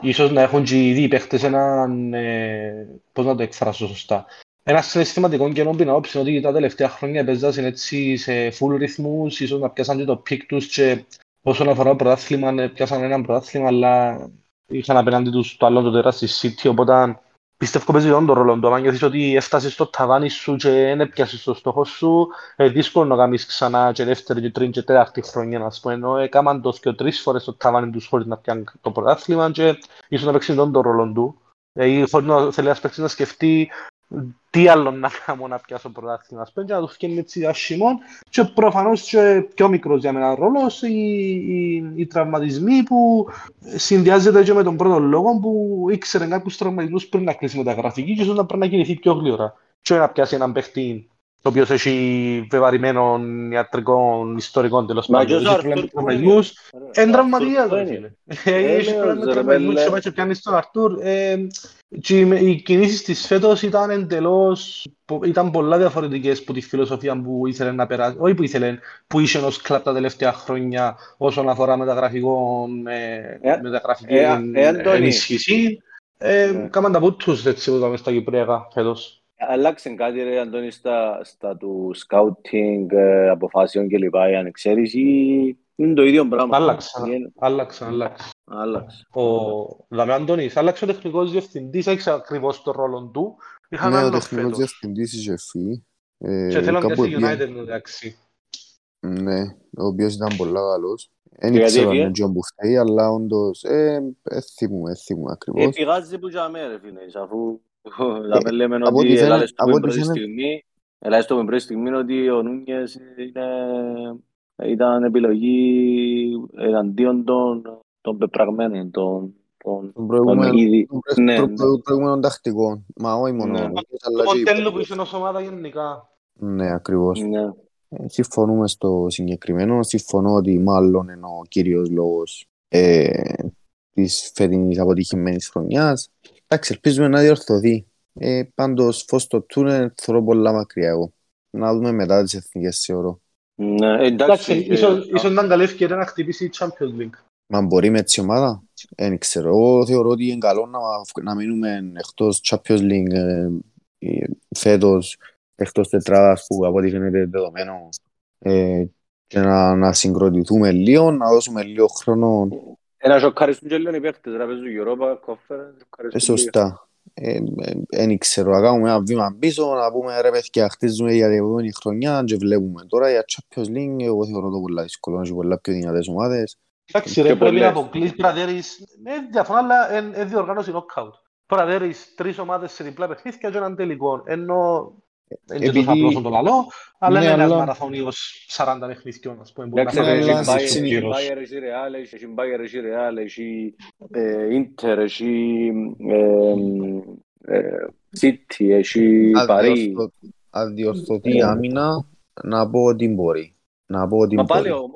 ίσως να έχουν και οι ίδιοι παίχτες έναν, ε, πώς να το εκφράσω σωστά, ένας συναισθηματικό κενό που είναι όψη ότι τα τελευταία χρόνια παίζασαν έτσι σε full ρυθμούς, ίσως να πιάσαν και το peak τους και όσον αφορά το πρωτάθλημα, ε, πιάσαν ένα πρωτάθλημα, αλλά είχαν απέναντι τους το άλλο το τέρας στη City, οπότε πιστεύω παίζει τον ρόλο του. Αν νιώθεις ότι έφτασες στο ταβάνι σου και δεν έπιασες το στόχο σου, ε, δύσκολο να κάνεις ξανά και δεύτερη και τρίτη και τέταρτη χρονιά, να πούμε, ενώ έκαναν το και τρεις φορές το ταβάνι τους χωρίς να πιάνουν το πρωτάθλημα και ίσως να παίξεις τον το ρόλο του. Δηλαδή, χωρίς να θέλεις ένας παίκτης να σκεφτεί τι άλλο να κάνω να πιάσω πρωτάθλημα σπέν και να του φτιάξει έτσι ασχημών και προφανώς και πιο μικρός για μένα ρόλος οι, οι, οι τραυματισμοί που συνδυάζεται και με τον πρώτο λόγο που ήξερε κάποιους τραυματισμούς πριν να κλείσει μεταγραφική και ίσως να πρέπει να κινηθεί πιο γλύωρα και να πιάσει έναν παίχτη το οποίος έχει βεβαρημένο ιατρικό ιστορικό τέλος πάντων. Είναι τραυματίας. Έχει τραυματισμούς και πιάνει. Και οι κινήσεις της φέτος ήταν εντελώς, ήταν πολλά διαφορετικές από τη φιλοσοφία που ήθελε να περάσει, όχι που ήθελε, που είχε ως κλαπ τα τελευταία χρόνια όσον αφορά μεταγραφικό, μεταγραφική ενίσχυση. Κάμαν τα πούτους έτσι που είπαμε στα Κυπριακά φέτος. Αλλάξε κάτι ρε Αντώνη στα, στα του σκάουτινγκ, αποφάσεων κλπ. Αν ξέρεις ή είναι το ίδιο πράγμα. Άλλαξα, άλλαξα, άλλαξα. Άλλαξε. Ο Δαμέ Αντώνης, άλλαξε ο τεχνικός διευθυντής, έχει ακριβώς το ρόλο του. Είχαν Ναι, ο άλλο τεχνικός φέτος. διευθυντής είχε φύγει. Ε, Και θέλω να κάπου πιάσει επία- United εντάξει. Ναι, ο οποίος ήταν πολλά καλός. Δεν Και γιατί ήξερα έφυγε; με ποιον που φταίει, αλλά όντως, ε, ε, θυμούμαι, ε, θυμούμαι Ε, ακριβώς. πηγάζει που για μέρα, φίλε, αφού θα με λέμε από ότι ό,τι φαίνεται- ελάλες το από με ό,τι πρώτη φαίνεται- στιγμή, ελάλες το με πρώτη στιγμή ότι ο Νούνιες είναι, ήταν επιλογή εναντίον των, των πεπραγμένων, των, των, Τον προηγούμενο- ήδη. τον προ- Ναι, τον ναι. προ- προηγούμενο τακτικό. Μα όχι μόνο Ναι. ο Νούνιες, αλλά Το και οι μοντέλο που υπόλοιποι. είσαι ως ομάδα γενικά. Ναι, ακριβώς. Ναι. Ε, Συμφωνούμε στο συγκεκριμένο. Συμφωνώ ότι μάλλον είναι ο κύριος λόγος ε, της φετινής αποτυχημένης χρονιάς. Εντάξει, ελπίζουμε να διορθωθεί. Ε, πάντως, φως στο τούνελ θεωρώ πολλά μακριά εγώ. Να δούμε μετά τις εθνικές θεωρώ. Ναι, Εντάξει, εντάξει, ίσως ε, ίσως να είναι καλή ευκαιρία να χτυπήσει η Champions League. Μα μπορεί με έτσι ομάδα. Δεν ξέρω. Εγώ θεωρώ ότι είναι καλό να, να μείνουμε εκτός Champions League ε, ε, φέτος, εκτός τετράδας που από ό,τι φαίνεται δεδομένο ε, και να, να συγκροτηθούμε λίγο, να δώσουμε λίγο χρόνο ένα σοκαριστούν και λίγο οι παίκτες, να παίζουν Europa, Conference, Ε, σοκαριστούν σωστά. Δεν ξέρω, να κάνουμε ένα βήμα πίσω, να πούμε ρε παιδιά, χτίζουμε για την επόμενη χρονιά και βλέπουμε. Τώρα για Champions League, εγώ θεωρώ το πολλά δύσκολο, έχει πολλά πιο δυνατές ομάδες. Εντάξει Και ρε, πρέπει πολλές. να αποκλείς πραδέρεις, ε, διαφωνώ, αλλά εν- εν διοργάνωση knockout. Πραδέρεις τρεις ομάδες σε διπλά παιχνίδια και έναν τελικό. Ενώ, δεν είναι τόσο Επειδή- απλό το λαλό, αλλά Ναι, είναι ένας αλλά- μαραθώνιος 40 παιχνιδιών, ας πούμε. που Εντάξει, να ρε, Ναι, έχει αλλά παίζεις Bayern, στην έχει πλήρως. Bayern, έχει Real, έχει- έχει Bayern, έχει Real, έχει ε, Inter, έχει ε, ε, City, έχει Paris. Αδιορθω- Αδιορθωτή Ε. άμυνα, να πω ότι μπορεί. Να πω ότι Μα πάλι μπορεί. ο,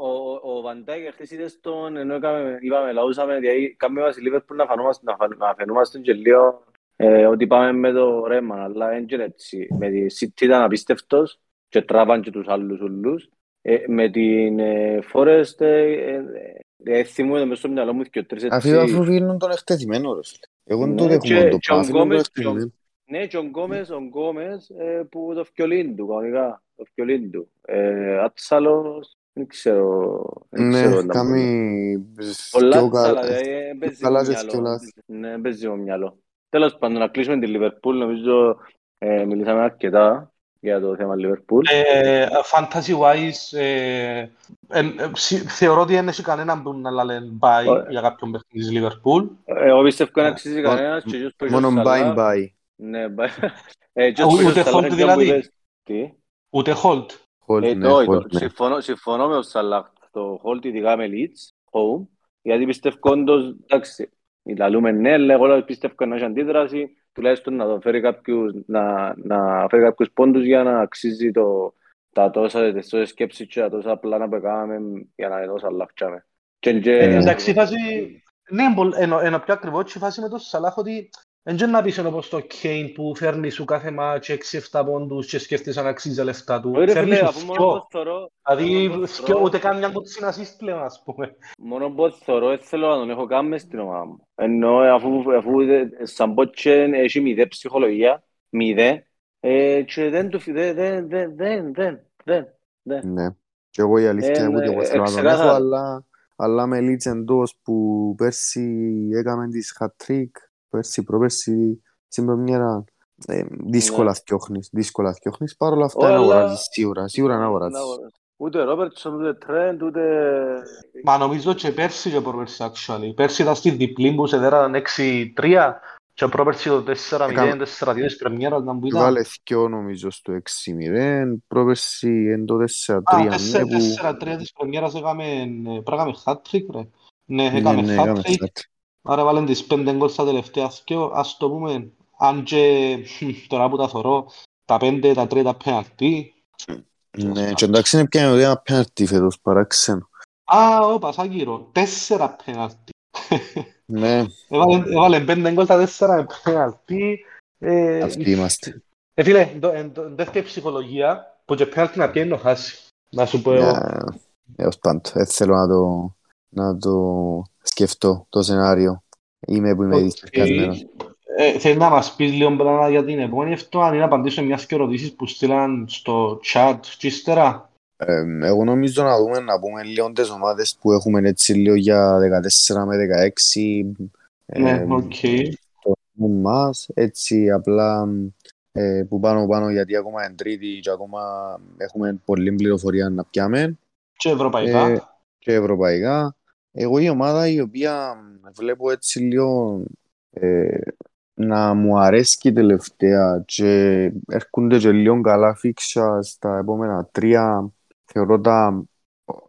ο, ο Van Dijk χθες είδες τον, ενώ έκαμε, είπαμε, λαούσαμε, δηλαδή κάμε μας η Liverpool να φανούμαστε, να, φαν, να φαινούμαστε και λίγο ε, ότι πάμε με το ρέμα, αλλά δεν είναι έτσι. Με τη City ήταν απίστευτος και τράβαν και τους άλλους ούλους. Ε, με την ε, Forest, ε, ε, ε, θυμούμαι μέσα στο μυαλό μου και τρεις Αφού έτσι. αφού βγαίνουν τον εκτεθειμένο ρε φίλε. Εγώ δεν το Ναι, δέχομαι και- το και ο πράγμα. αφήνουν τον Γκόμες- εκτεθειμένο. Ναι, και ο Γκόμες, ο Γκόμες ε, που το φκιολίν του, κανονικά, το φκιολίν του. Ε, Άτσαλος, δεν ξέρω, δεν ξέρω Ναι, να πω. κάνει Πολλά πιο τσάλα, κα- δηλαδή, ε, παίζει καλά με και μυαλό. πιο λάθη. Ναι, παίζει με μυαλό. Τέλος πάντων, να κλείσουμε τη Λιβερπούλ, νομίζω ε, μιλήσαμε αρκετά για το θέμα Λιβερπούλ. Ε, Fantasy-wise, ε, ε, ε, σι- θεωρώ ότι δεν έχει κανέναν που να λένε bye Ωραία. για κάποιον παιχνίδι της Liverpool. Ε, Εγώ πιστεύω να αξίζει Μόνο- κανένας και εκείνος που έχει ο Μόνο Σαλάχ- bye bye. Ναι, bye. Ε, εκείνος που Ούτε έχει ο Σαλάχ Holt ήταν δηλαδή. που είπες- Τι; Ούτε Holt. Hold, Ε, ναι, το, hold, το, ναι. συμφωνώ, συμφωνώ με τον Σαλάχ, το Holt ειδικά με Leeds, home, γιατί πιστεύω όντως, εντάξει, λαλούμε ναι, αλλά εγώ πιστεύω να έχει αντίδρασης, τουλάχιστον να το φέρει κάποιους, να, να φέρει κάποιους πόντους για να αξίζει το, τα τόσα, τις τόσες σκέψεις και τα τόσα πλάνα που έκαναμε για να δώσει Σαλάχ τσάμε. Και, και, Ε, Εντάξει, η φάση... Ναι, μπολ- ενώ, ενώ πιο ακριβώς και η φάση με τον Σαλάχ ότι δεν είναι να πεις ενώ όπως το Kane που φέρνει σου κάθε μάτς 6-7 πόντους και σκέφτεσαι αν αξίζει τα λεφτά του. Όχι, ρε Φέρνει φίλε, σου αφού μόνος δυο. πως θωρώ, Δηλαδή, μόνος πως δυο, θωρώ- ούτε καν μια κοτσίνα assist πλέον, ας πούμε. Μόνος πως θωρώ, δεν θέλω να τον έχω καν μες στην ομάδα μου. Ενώ ε, αφού, αφού ε, σαν πότσεν έχει μηδέ ψυχολογία, μηδέ, ε, και δεν του φυ- δεν, δεν, δεν, δεν, δεν, δεν, δεν. Ναι. Και εγώ η αλήθεια Ε, είναι ότι ναι, εγώ ε, θέλω να τον ξεκάθαρα. έχω, αλλά, αλλά με Leeds εντός που πέρσι έκαμε της hat-trick, πέρσι, προπέρσι, στην πρεμιέρα, ε, δύσκολα θκιόχνεις, δύσκολα θκιόχνεις, παρόλα αυτά Ναι. Όλα- να αγοράζεις σίγουρα, σίγουρα να αγοράζεις. Ούτε Ρόμπερτσον, ούτε Τρέντ, ούτε... Μα νομίζω και πέρσι και προπέρσι, actually. Πέρσι ήταν στη διπλή που σε δέραν 6-3 Και πρόπερση το 4-0, Έκαμε- 4-2 της πρεμιέρας να που ήταν. Βάλε δυο νομίζω στο 6-0, πρόπερση εν το 4-3 Α, ναι, 4-3 που... της πρεμιέρας έκαμε, ε, πρέπει να έκαμε hat-trick ρε. Ναι, Ναι, έκαμε ναι, έκαμε hat-trick. Hat-trick. Άρα βάλεν τις πέντε γκολ στα τελευταία δυο, ας το πούμε, αν και τώρα που τα θωρώ, τα πέντε, τα τρία, τα πέναλτι. Ναι, και εντάξει είναι πια ένα πέναλτι φέτος παράξενο. Α, όπα, σαν γύρω, τέσσερα πέναλτι. Ναι, Έβαλε, έβαλε πέντε γκολ στα τέσσερα με πέναλτι. Ε, αυτοί είμαστε. ε, φίλε, εν το- εν το- εν τέθκοια ψυχολογία, που και πέναλτι να πιάννει να χάσει. Να σου πω εγώ. Ε, Τέλος πάντων, δεν θέλω να το, να το σκεφτώ το σενάριο. Είμαι που είμαι Οκ. δυστυχισμένος. Ε, θέλεις να μας πεις λίγο πράγματα για την επόμενη εβδομάδα ή να απαντήσω μιας και ερωτήσεις που στείλαν στο chat και ύστερα; Ε, εγώ νομίζω να δούμε να πούμε λίγο τις ομάδες που έχουμε έτσι λίγο για 14 με 16 ε, Ναι, οκ. μου μας, έτσι απλά ε, που πάνω πάνω γιατί ακόμα είναι τρίτη και ακόμα έχουμε πολλή πληροφορία να πιάμε Και ευρωπαϊκά. Ε, και ευρωπαϊκά. Εγώ η ομάδα η οποία βλέπω έτσι λίγο ε, να μου αρέσει τελευταία και έρχονται και λίγο καλά fixtures στα επόμενα τρία θεωρώ τα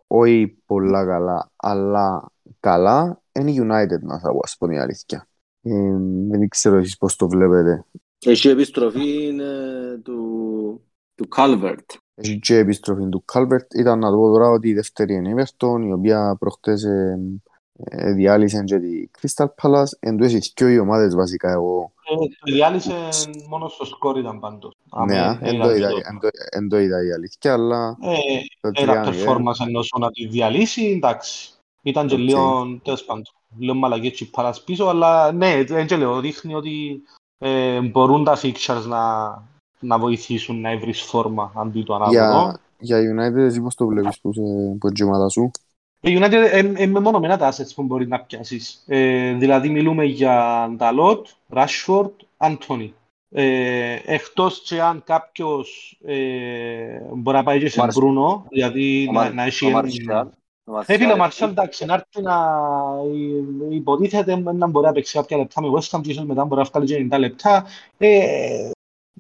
όχι πολλά καλά αλλά καλά είναι η United να θα πω ας πω την αλήθεια. Ε, δεν ξέρω εσείς πώς το βλέπετε. Έχει επιστροφή ε, του, του Calvert. Έχει και επιστροφή του Κάλβερτ. Ήταν να το πω τώρα ότι η δεύτερη είναι η Everton, η οποία προχτές ε, ε, διάλυσε και τη Crystal Palace. Εν τω έχει και οι ομάδες βασικά εγώ. Ε, το διάλυσε μόνο στο σκορ ήταν πάντως. Ναι, Αμέ, εν ήταν το είδα- το- εν το- εν το είδα η αλήθεια, αλλά Ε, το Ένα 3-0, performance εννοώ να τη διαλύσει, εντάξει. Ήταν και Οκ. λίγο, τέλος πάντων, λίγο μαλακή τσιπάρας πίσω, αλλά ναι, δεν και λέω, δείχνει ότι ε, μπορούν τα fixtures να, να βοηθήσουν να βρεις φόρμα αντί του ανάποδο. για, για United εσύ πώς το βλέπεις που, σε, που είναι η ομάδα σου; Η United είναι μεμονωμένα τα assets που μπορεί να πιάσεις. Ε, δηλαδή μιλούμε για Dalot, Rashford, Anthony. Ε, εκτός και αν κάποιος ε, μπορεί να πάει και σε Μαρσ- Μπρούνο, δηλαδή Ο να, Μαρ- να ο έχει... Μαρσιάλ. Ο Ε, φίλε, ο Μαρσιάλ Μαρσιάλ, εντάξει, να έρθει να ε, υποτίθεται να μπορεί να παίξει κάποια λεπτά με West Ham και ίσως μετά μπορεί να βγάλει και 90 λεπτά. Ε,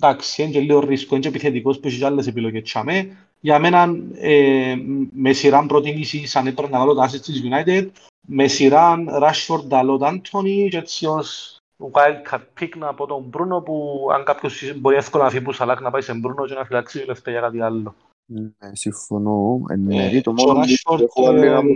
εντάξει, είναι και λίγο ρίσκο, είναι και επιθετικός που έχεις και άλλες επιλογές τσάμε. Για μένα, ε, με σειρά προτίμησης, σαν έπρεπε να βάλω τα assets της United, με σειρά Rashford, Dalot, Anthony και έτσι ως wildcard pick να πω τον Μπρούνο που αν κάποιος μπορεί εύκολα να φύγει που Σαλάκ να πάει σε Μπρούνο και να φυλάξει λεφτά για κάτι άλλο. Ναι, συμφωνώ. Εν Ε, μέρει το και ο μόνο Rashford, που έχω άλλη να πω ε,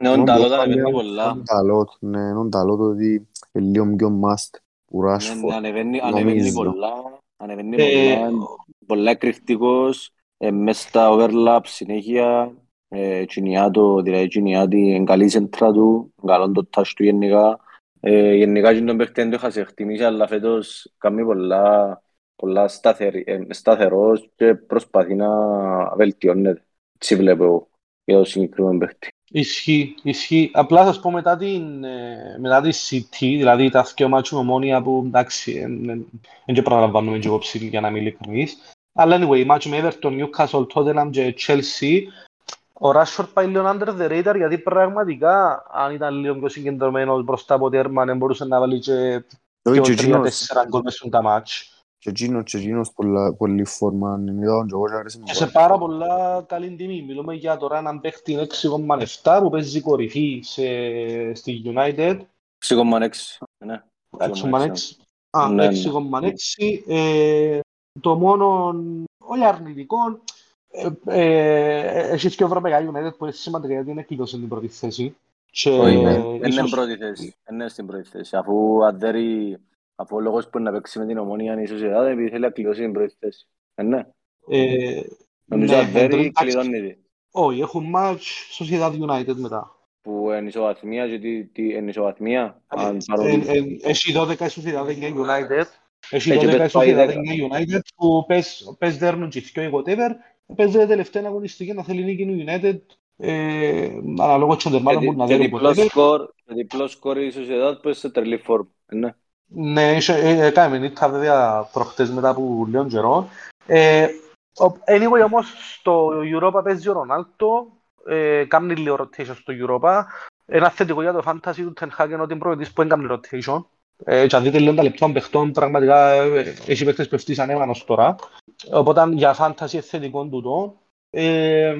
Ναι, ο Μόνο Νταλότ που έχω ανεβαίνει άλλη- πολλά. είναι Dalot, ναι, είναι Dalot ότι είναι λίγο πιο must που Ναι, ναι, Rashford. ανεβαίνει, ανεβαίνει νομίζω. πολλά. Ανεβαίνει Ε, πολλά. Πολλά εκρηκτικός. Ε, μες στα overlap συνέχεια. Ε, Τσινιάτο, δηλαδή Τσινιάτη είναι καλή σέντρα του. Καλό το touch του γενικά. Ε, γενικά και τον παίχτη δεν το είχα σε εκτιμήσει, αλλά φέτος κάνει πολλά, πολλά σταθερ, ε, σταθερός και προσπαθεί να βελτιώνεται. Έτσι βλέπω εγώ για το συγκεκριμένο παίχτη. Ισχύει, ισχύει. Απλά θα σας πω μετά την, ε, μετά τη City, δηλαδή τα δύο μάτσου με ομόνια που εντάξει, δεν και παραλαμβάνουμε και υπόψη για να είμαι ειλικρινής. Αλλά anyway, μάτσο με Everton, Newcastle, Tottenham και Chelsea, ο Rashford πάει λίγο under the radar γιατί πραγματικά αν ήταν λίγο πιο συγκεντρωμένος μπροστά από τέρμα δεν μπορούσε να βάλει και Όχι, πιο και εκείνος- τρία-τέσσερα γκολ μες στον τα μάτς. Και εκείνος- και εκείνος πολλά- πολύ φόρμα. Είναι είδα, και εγώ και άρεσε μου Και σε πάρα πάρα πολλά καλή τιμή. Μιλούμε για τώρα έναν παίχτη 6,7 που παίζει κορυφή σε, στη United. 6,6. Ναι. 6,6. Α, Ναι, ναι. 6,6. Ε, το μόνο, όχι αρνητικό, ε, ε, έχει και ο Ευρωπαϊκά United που είναι σημαντικά γιατί είναι κλείδωσε την πρώτη θέση. Και Όχι, ναι. ε, Δεν είναι ίσως- πρώτη θέση. Δεν είναι στην πρώτη θέση. Αφού αδέρει, αφού ο λόγος που είναι να παίξει με την ομόνια είναι η Σοσιαδάδ επειδή θέλει να κλειδώσει την πρώτη θέση. Ε, ναι. ε, Νομίζω ναι, αδέρει εντάξει, κλειδώνεται. Όχι, έχουν match Sociedad United μετά. Που είναι ισοβαθμία και τι, τι είναι ισοβαθμία. Αν Ε, πάρουν... ε, Έχει 12 η Sociedad 9 United. Έχει Ε, και 12 η πες πάει Sociedad 10. 9 United που πες, πες δέρνουν και θκιο ή whatever. Παίζει τελευταία αγωνιστική να θέλει νίκη η United. Ε, αναλόγως των Και τερμάτων δι- που να και δέρουν διπλό whatever. σκορ, και διπλό σκορ η Σοσιαδάδ που είναι σε τρελή φόρμα. Ε, Ναι. Ναι, είχε- ε, έκαμε νύχτα βέβαια προχτές μετά από λίγο καιρό. Ε, ο- anyway όμως στο Europa παίζει ο Ρονάλτο, ε, κάνει λίγο rotation στο Europa. Ένα θετικό για το fantasy του Ten Hag είναι ότι είναι προπονητής που δεν κάνει rotation. Ε, και αν δείτε λίγο τα λεπτά των παιχτών, πραγματικά ε, έχει παίχτες που φτύσαν έβαν ως τώρα. Οπότε για φάνταση θετικό τούτο. Ε,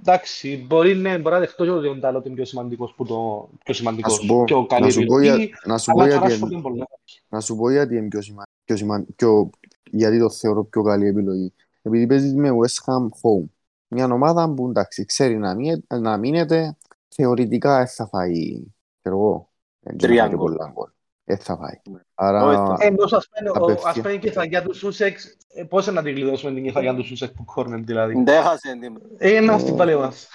εντάξει, μπορεί, ναι, μπορεί να δεχτώ και ότι ο Ντάλοτ είναι πιο σημαντικός που το πιο σημαντικός, σου πω- πιο καλή να σου πω για- επιλογή, να σου πω αλλά γιατί τώρα είναι- σου πολλά. Να σου πω γιατί είναι πιο σημαντικό, πιο σημαν- πιο- γιατί το θεωρώ πιο καλή επιλογή. Επειδή παίζεις με West Ham home. Μια ομάδα που εντάξει, ξέρει να, μείνε- να μείνεται, θεωρητικά δεν θα φάει, ξέρω εγώ, δεν θα Τρία φάει και γκολ. Πολλά γκολ. Δεν θα φάει. Ναι. Άρα, Όχι, θα- Ε, Ενώ ας πούμε, ο- Απευθεία. ας πούμε η κεφαλιά του Σούσεξ, ε, πώς να την κλειδώσουμε την κεφαλιά του Σούσεξ που κόρνερ δηλαδή; Δεν έχασε την. Ε, να στην πάλι μας.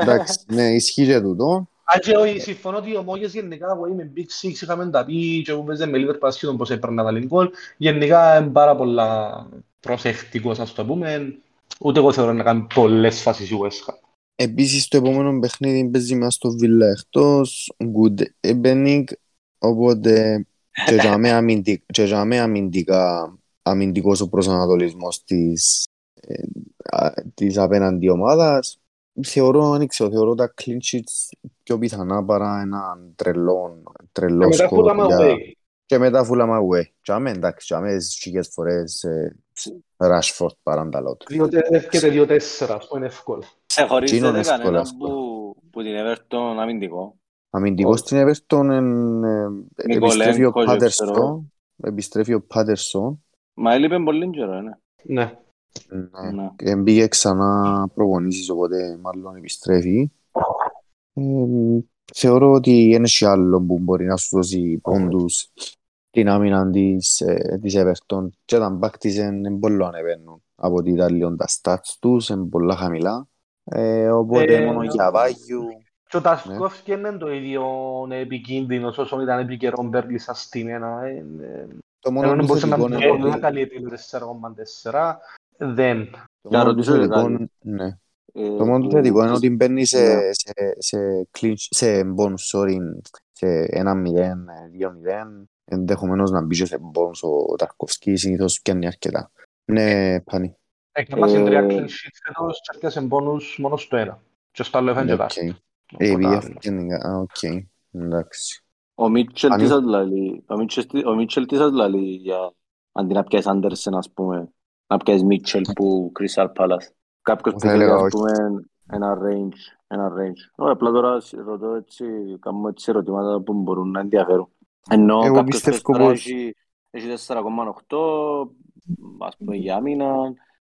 εντάξει, ναι, ισχύει και τούτο. Αν και όχι, συμφωνώ ότι οι ομόγες γενικά, εγώ είμαι Big Six, είχαμε τα πει και εγώ παίζε με Liverpool ασχέτων πώς έπαιρνα τα λιγκόλ. Γενικά είναι πάρα πολλά προσεκτικός, ας το πούμε. Ούτε εγώ θεωρώ να κάνει πολλές φάσεις η West Ham. Επίσης το επόμενο παιχνίδι παίζει μας στο Βίλα εκτός, good evening, οπότε και για μέ αμυντικ- και για μέ αμυντικά, αμυντικός ο προσανατολισμός της, ε, α, της απέναντι ομάδας. Θεωρώ, δεν ξέρω, θεωρώ τα clean sheets πιο πιθανά παρά έναν τρελό, τρελό Και μετά σκορ Fulham για- away. και μετά Fulham away. Και αμέ, εντάξει, και αμέ χίλιες φορές ε, Rashford παρά τα λότ. Διότι έρχεται 2-4, αυτό είναι εύκολο. Ξεχωρίζεται Εκείνον εύκολα, κανέναν εύκολα. που, που την Everton αμυντικό. Αμυντικός στην Everton εν, ε, επιστρέφει ο Νικολέγκο, Πάτερσον. ξέρω. Επιστρέφει ο Πάτερσον. Μα έλειπε πολύ καιρό, ναι. Ναι. Ναι. Ναι. Και μπήκε ξανά προπονήσεις, οπότε μάλλον επιστρέφει. Ε, θεωρώ ότι είναι και άλλο που μπορεί να σου δώσει πόντους την άμυνα της, ε, της Everton και τα μπακ της είναι πολύ ανεβαίνουν από ότι ήταν λίγο τα stats τους, είναι πολλά χαμηλά. Ε, οπότε Ε, μόνο για βάγιου Και ο Τασκόφσκι είναι το ίδιο επικίνδυνος όσο ήταν επικαιρό Μπέρλι στα στήμενα. Ε, ε, το μόνο Ενώ που μπορούσε να θετικό είναι είναι ότι- πολλά καλή επιλογή 4,4. Δεν. το Να μόνο που ρωτήσω θετικό κάτι. είναι- ναι. Ε, Το μόνο που- θετικό είναι ότι μπαίνει σε, Ναι. σε, σε, clinch, σε bonus, sorry, σε 1-0, 2-0. Ενδεχομένως να μπει και σε bonus ο Ταρκοφσκή, συνήθως πιάνει αρκετά. Ναι, πάνει. Έκαναμε Ε, τρία clean sheets φέτος και έρχεσαι μπόνους μόνο στο ένα. Και στο άλλο έφαγε Ναι, και τα. Οκ. Ε, Οπότε, επειδή έφτιανε, α, οκ. Εντάξει. Ο Μίτσελ Αν- τι σας λαλεί, ο Μίτσελ, τι- ο Μίτσελ τι σας λαλεί για αντί να πιάσεις Άντερσεν ας πούμε, να πιάσεις Μίτσελ που Crystal Palace; Κάποιος που Θα θέλει έλεγα ας όχι. πούμε ένα range, ένα range. Ωραία, απλά τώρα ρωτώ έτσι, κάνουμε έτσι ερωτήματα που μπορούν να ενδιαφέρουν. Ενώ Εγώ κάποιος πιστεύω θες τώρα πως- έχει, έχει 4,8 ας πούμε για άμυνα,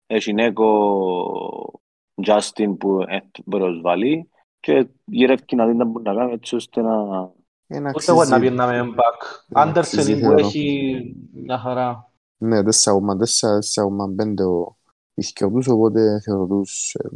έχει Νέκο Justin που ε, μπορεί να τους βάλει και γυρεύει να δει να μπορεί να κάνει έτσι ώστε να Ένα Ούτε εγώ να αξίζει. πιέναμε back. Δεν Άντερσεν αξίζει, που θεωρώ. έχει μια χαρά. Ναι, 4,4, 4,5 ο ισχυό τους, οπότε θεωρώ τους ε,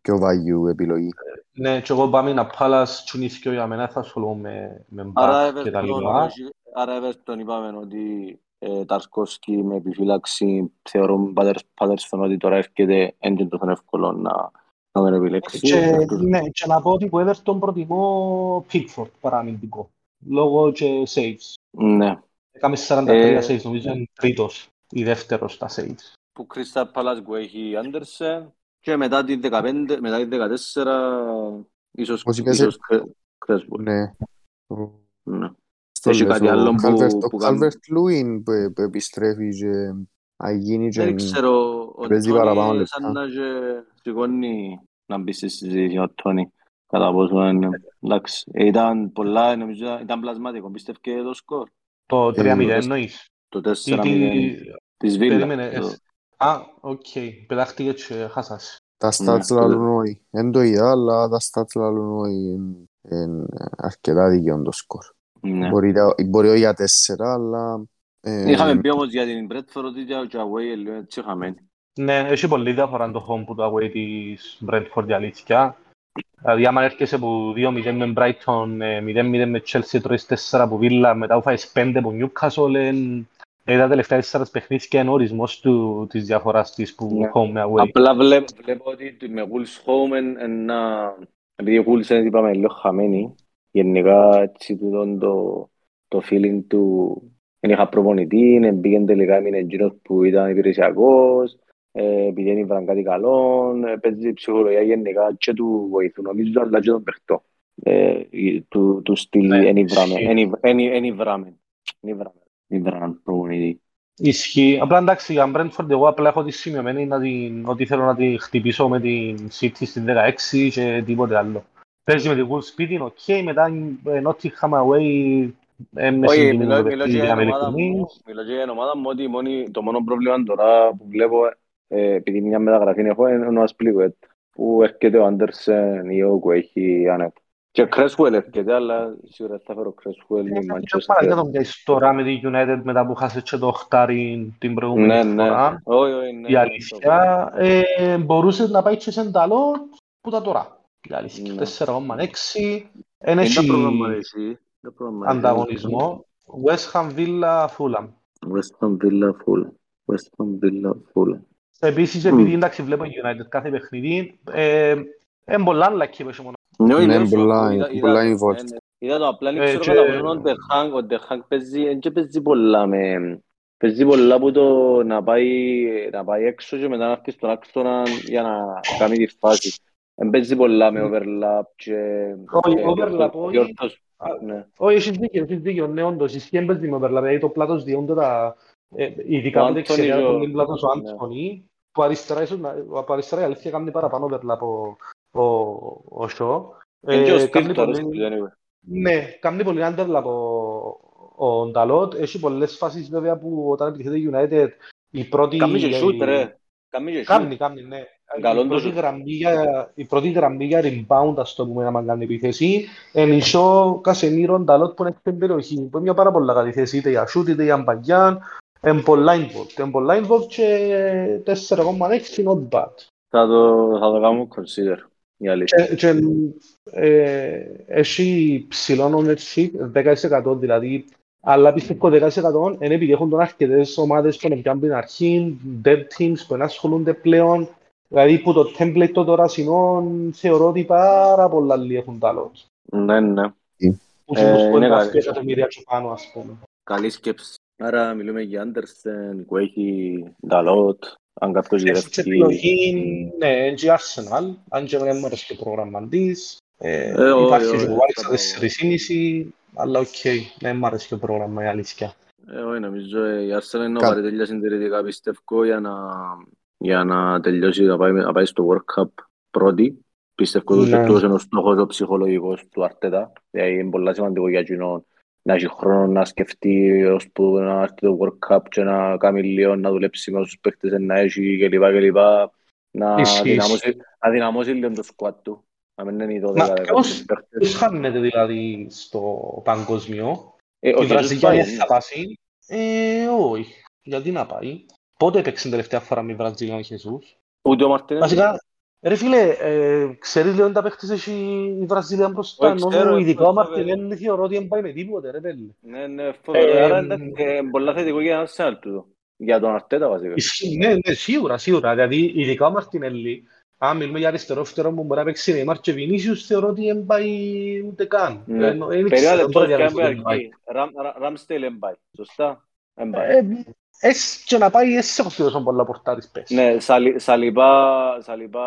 πιο value επιλογή. Ναι, και εγώ πάμε να πάλας τσουνίσκιο για μένα θα ασχολούμαι με, με Άρα back και τα Everton, λοιπά. όχι- άρα Everton είπαμε ότι ε, Ταρσκόσκι με επιφύλαξη θεωρώ Πάτερσον ότι τώρα έρχεται έντυπο τόσο εύκολο να, να τον επιλέξει. Και, ναι, και να πω ότι που Everton προτιμώ Pickford παρά αμυντικό. Λόγω και saves. Ναι. Έκαμε 43 Ε, saves, νομίζω είναι τρίτος ή δεύτερος στα saves. Που Crystal Palace που έχει Άντερσεν και μετά την 15, μετά την 14 ίσως, Πώς είπες, ίσως Κρέσβολ. Ναι. Ο- Ναι. στο Έχει λες, κάτι ο άλλο που- Calvert- που Ο κάνει- Calvert Lewin που που επιστρέφει και να γίνει και Δεν ξέρω, ο παίζει παραπάνω Τόνι λεπτά. σαν να και σηκώνει να μπει στη συζήτηση ο Τόνι. Κατά πόσο είναι. Εντάξει, ήταν πολλά, νομίζω ήταν πλασματικό. Πίστευκε το σκορ; Το Ε, 3-0 το- εννοείς; Το Ή 4-0 τι... της Βίλας. Περίμενε. Το- εσ- Α, οκ. Πετάχτηκε και χάσας. τα Ναι, stats το- λαλούν όχι. Εν το είδα, αλλά τα stats λαλούν όχι. Είναι αρκετά δικαιόν το σκορ. Ναι. Μπορεί, τα- μπορεί όχι για τέσσερα, αλλά... ε, Είχαμε πει όμως για την Bradford ότι για το away λίγο έτσι χαμένη. Ναι, έχει πολύ διαφορά το home που το away της Brentford η αλήθεια. Δηλαδή, άμα έρχεσαι από 2-0 με Brighton, ε, 0-0 με Chelsea, τρώεις 4 από Villa, μετά που φάεις 5 από Newcastle, εν- ε, τα τελευταία 4 παιχνίδια είναι ο ορισμός του, της διαφοράς της που Ναι. home με away. Απλά βλέπω, βλέπω ότι το- με Wolves home εν- εν να... Επειδή οι Wolves είναι είπαμε λίγο χαμένοι, γενικά έτσι τούτον το, το feeling του δεν είχα προπονητή, ε, πήγαινε τελικά έμεινε εκείνος που ήταν υπηρεσιακός, ε, πηγαίνει βραν κάτι καλό, ε, παίζει ψυχολογία γενικά και του βοηθούν, νομίζω αλλά και τον παιχτό. Ε, η- του, του στυλ Ναι, ενιβράμε, ισχύει. ενι- ενι- ενιβράμε. Ήβραν προπονητή. Ισχύει. Απλά εντάξει, για Brentford εγώ απλά έχω τη σημειωμένη να την, ότι θέλω να τη χτυπήσω με την City στην 16 και τίποτε άλλο. Παίζει με την Wolves σπίτι, είναι οκ, μετά ε, Nottingham away ε, με Όχι, συγκινούν μιλώ το μιλώ παιχνίδι και για την ομάδα Αμερικανής. μου, μιλώ και για την ομάδα μου ότι η μόνη- το μόνο πρόβλημα τώρα που βλέπω, ε, επειδή μια μεταγραφή έχω, είναι ο Ασπλίγουετ, που έρχεται ο Άντερσεν ή ο που έχει άνετ. Και Κρέσουελ έρχεται, αλλά σίγουρα θα φέρω Κρέσουελ ή Δεν Μάντσεστερ. παραδείγμα τον πιάσεις τώρα με τη United μετά που χάσε και το οχτάρι την προηγούμενη Ναι, ναι. φορά. Όχι, όχι, ναι, Η ναι, αλήθεια, ε, μπορούσε να πάει και σε ενταλό που τα τώρα. Η αλήθεια, Ναι. 4,6. Εν Είναι έχει τα πρόγραμμα εσύ. τα πρόγραμμα εσύ. ανταγωνισμό. West Ham, Villa, Fulham. West Ham Villa Full. West Ham Villa Full. Επίσης, επειδή εντάξει βλέπω United κάθε παιχνίδι, ε, είναι πολλά unlucky που έχει μόνο. Ναι, όχι, Ναι, λέω σου, πολλά- είδα- είδα πολλά το, involved. ναι, ναι. Είδα το, απλά δεν Ε, ξέρω και- κατά πόσο ο De Hag- ο De Hag παίζει, δεν και παίζει πολλά με... Παίζει πολλά που το να πάει, να πάει έξω και μετά να έρθει στον άξονα για να κάνει τη φάση. Δεν παίζει πολλά με overlap και... Όχι, και overlap, διόρθω- όχι. διόρθω- Α, ναι. Όχι, έχεις δίκιο, έχεις δίκιο, ναι, όντως, ισχύει έμπαιζε με overlap, δηλαδή το πλάτος διόνται τα... ε, Ειδικά Ο με Άντωνη δεξιά, και ο- πολύ πλάτος ο ναι. Άντωνη, που αριστερά, ίσως, να- από αριστερά η αλήθεια κάνει παραπάνω overlap ο, ο, ο Σο. Είναι και ο Ε, Steve κάνει τώρα, πολύ- anyway. Ναι, κάνει πολύ underlap ο, ο Νταλότ. Έχει πολλές φάσεις βέβαια που όταν επιτυχείται η United η πρώτη... Κάμει και η- shoot, ρε. Κάμει και shoot. Κάνει, κάνει, ναι. Καλό η, το πρώτη shoot. γραμμή για, η πρώτη γραμμή για rebound, ας το πούμε, άμα κάνει επίθεση, είναι η Σο Κασεμίρο Νταλότ που είναι στην περιοχή. Που είναι μια πάρα πολλά καλή θέση, είτε για shoot είτε για μπαγιάν. Είναι πολλά involved. Είναι πολλά involved και 4,6 not bad. Θα το, θα το κάνω consider. Η αλήθεια. Και, και ε, έχει ψηλό ownership 10% δηλαδή αλλά πιστεύω 10% είναι επειδή έχουν τον αρκετές ομάδες που είναι πιάνουν την αρχή, dev teams που δεν ασχολούνται πλέον δηλαδή που το template των τωρασινών θεωρώ ότι πάρα πολλά λίγοι έχουν τα lots Ναι, ναι. που Ε, σημαίνει που είναι είναι καλή. 2 εκατομμύρια και πάνω ας πούμε Καλή σκέψη. Άρα μιλούμε για Άντερσεν, που έχει Νταλότ, αν κάποιος Έχει και γυρεύει. επιλογή, ναι, είναι και η Arsenal, αν και δεν μου αρέσει και ο πρόγραμμα της. Ε, Ε, όχι, υπάρχει όχι, και ο όχι, White θα στα το- 4,5, αλλά οκ, δεν μου αρέσει και ο πρόγραμμα, η αλήθεια. Ε, όχι, νομίζω ε, η Arsenal είναι Κα- πάρει τέλεια συντηρητικά πιστεύω για να, για να τελειώσει να πάει, να πάει στο World Cup πρώτη. Πιστεύω ότι Ναι. αυτός είναι ο στόχος ο ψυχολογικός του Αρτέτα. Δηλαδή είναι πολύ σημαντικό για εκείνον να έχει χρόνο να σκεφτεί ώσπου να έρθει το World Cup και να κάνει λίγο, να δουλέψει με όσους παίκτες να έχει κλπ. κλπ. Να Ισχύει, δυναμώσει, να δυναμώσει λίγο το squad του. Να μην είναι οι 12 Μα 15 ποιος- παίκτες. Ποιος χάνεται δηλαδή στο παγκοσμίο, Ε, ο η Jesus Βραζιλία πάει, δεν ναι. θα πάει. Ε, όχι, γιατί να πάει; Πότε έπαιξε την τελευταία φορά με η Βραζιλία ο Χεσούς; Ούτε ο Μαρτίνες. Βασικά, ρε φίλε, ε, ξέρεις λίγο τα παίχτες έχει η Βραζιλία μπροστά, Όχι, ξέρω, ενώ ειδικά ο αυτό Μαρτινέλli θεωρώ ότι δεν πάει με τίποτε, ρε πέλη. Ναι, ναι, φοβερό. Ε, Άρα μ, είναι ε, πολλά θετικό για ένα Arsenal τούτο. Για τον Αρτέτα βασικά. Ισχύει, Ναι, ναι, σίγουρα, σίγουρα. Δηλαδή, ειδικά ο Μαρτινέλli, αν μιλούμε για αριστερό φτερό που μπορεί να παίξει Νεϊμάρ και Βινίσιους, θεωρώ ότι δεν πάει ούτε καν. Ναι. Ε, δεν Περίμενε ξέρω λεπτό τώρα και για αν να πάει μην πάει. εκεί. Ραμ- Ρα- Ράμστελ δεν πάει. Σωστά. Δεν πάει. Ε, ες και να πάει, ες έχω τόσο πολλά πορτάρις πες. Ναι, Σαλι- Σαλιμπά, Σαλιμπά,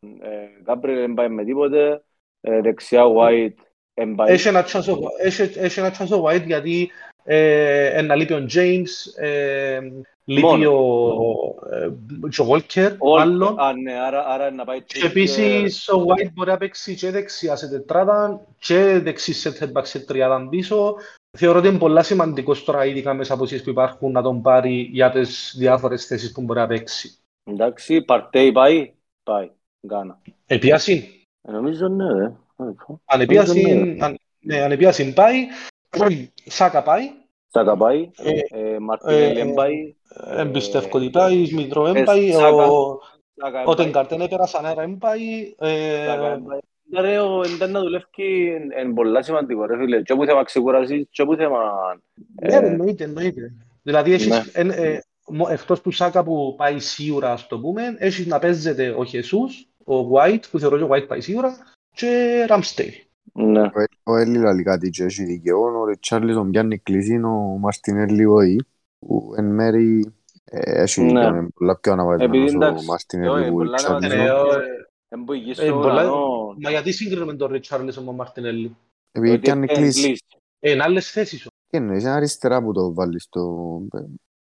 ε, Γκάμπριλ δεν πάει με τίποτε. Ε, Δεξιά White δεν πάει. Έχει ένα chance ο- έχει- έχει ένα chance ο White γιατί ε, να λείπει ο James, ε, λείπει Μόνο. ο, ε, και ο Walker, All- μάλλον. Α, ναι, άρα, άρα να πάει Και επίσης ο White μπορεί να παίξει και δεξιά σε τετράδα και δεξί σε headback σε τριάδα πίσω. Θεωρώ ότι είναι πολλά σημαντικός τώρα ειδικά μέσα από εσείς που υπάρχουν να τον πάρει για τις διάφορες θέσεις που μπορεί να παίξει. Εντάξει, Παρτέι πάει. Πάει. Γκάνα. Επίαση; Ε, Νομίζω ναι, ρε. Αν επίαση, Νομίζω, αν, ναι, αν επίαση πάει, Σάκα πάει, Σάκα πάει. Ε, Ε, Μαρτίνελli ε, δεν πάει. δεν πιστεύω ότι πάει, Σμιτρό δεν ε, πάει, Σάκα. ο, Σάκα ο δεν πάει. Τενκαρτέν έπερασε ανέρα δεν πάει, ε, Σάκα δεν πάει. Ναι, ρε, ο Εντάν να δουλεύει είναι πολλά σημαντικό ρε φίλε. Και όπου θέμα ξεκουρασίες, και όπου θέμα... Ναι, ε, ρε, εννοείται, εννοείται. Δηλαδή, έχεις, Ναι. εν, ε, μο- εκτός του Σάκα που πάει σίγουρα, ας το πούμε, έχεις να παίζεται ο Χεσούς, ο White, που θεωρώ και ο White πάει σίγουρα, και Ramsdale. Ναι. Ο- Ο Έλλη λέει κάτι και έχει δικαιό, ο Ριτσάρλισον πιάνει κλεισί, ο Μαρτινέλli όχι, που εν μέρη ε, έχει Ναι. δικαιό, είναι πολλά πιο Επειδή αναβασμένος ο εντάξει, Μαρτινέλli όχι, που ο πολλά Ριτσάρλισον. Ναι, αναβασμένος ο- και εν που υγιείς Ε, στο πολλά- ουρανό, Μα γιατί συγκρίνουμε τον Richarlison με τον Μαρτινέλli. Επειδή ότι πιάνει είναι κλεισί. κλείσει. Ε, είναι άλλες θέσεις. Τι εννοείς, είναι αριστερά που το βάλεις το...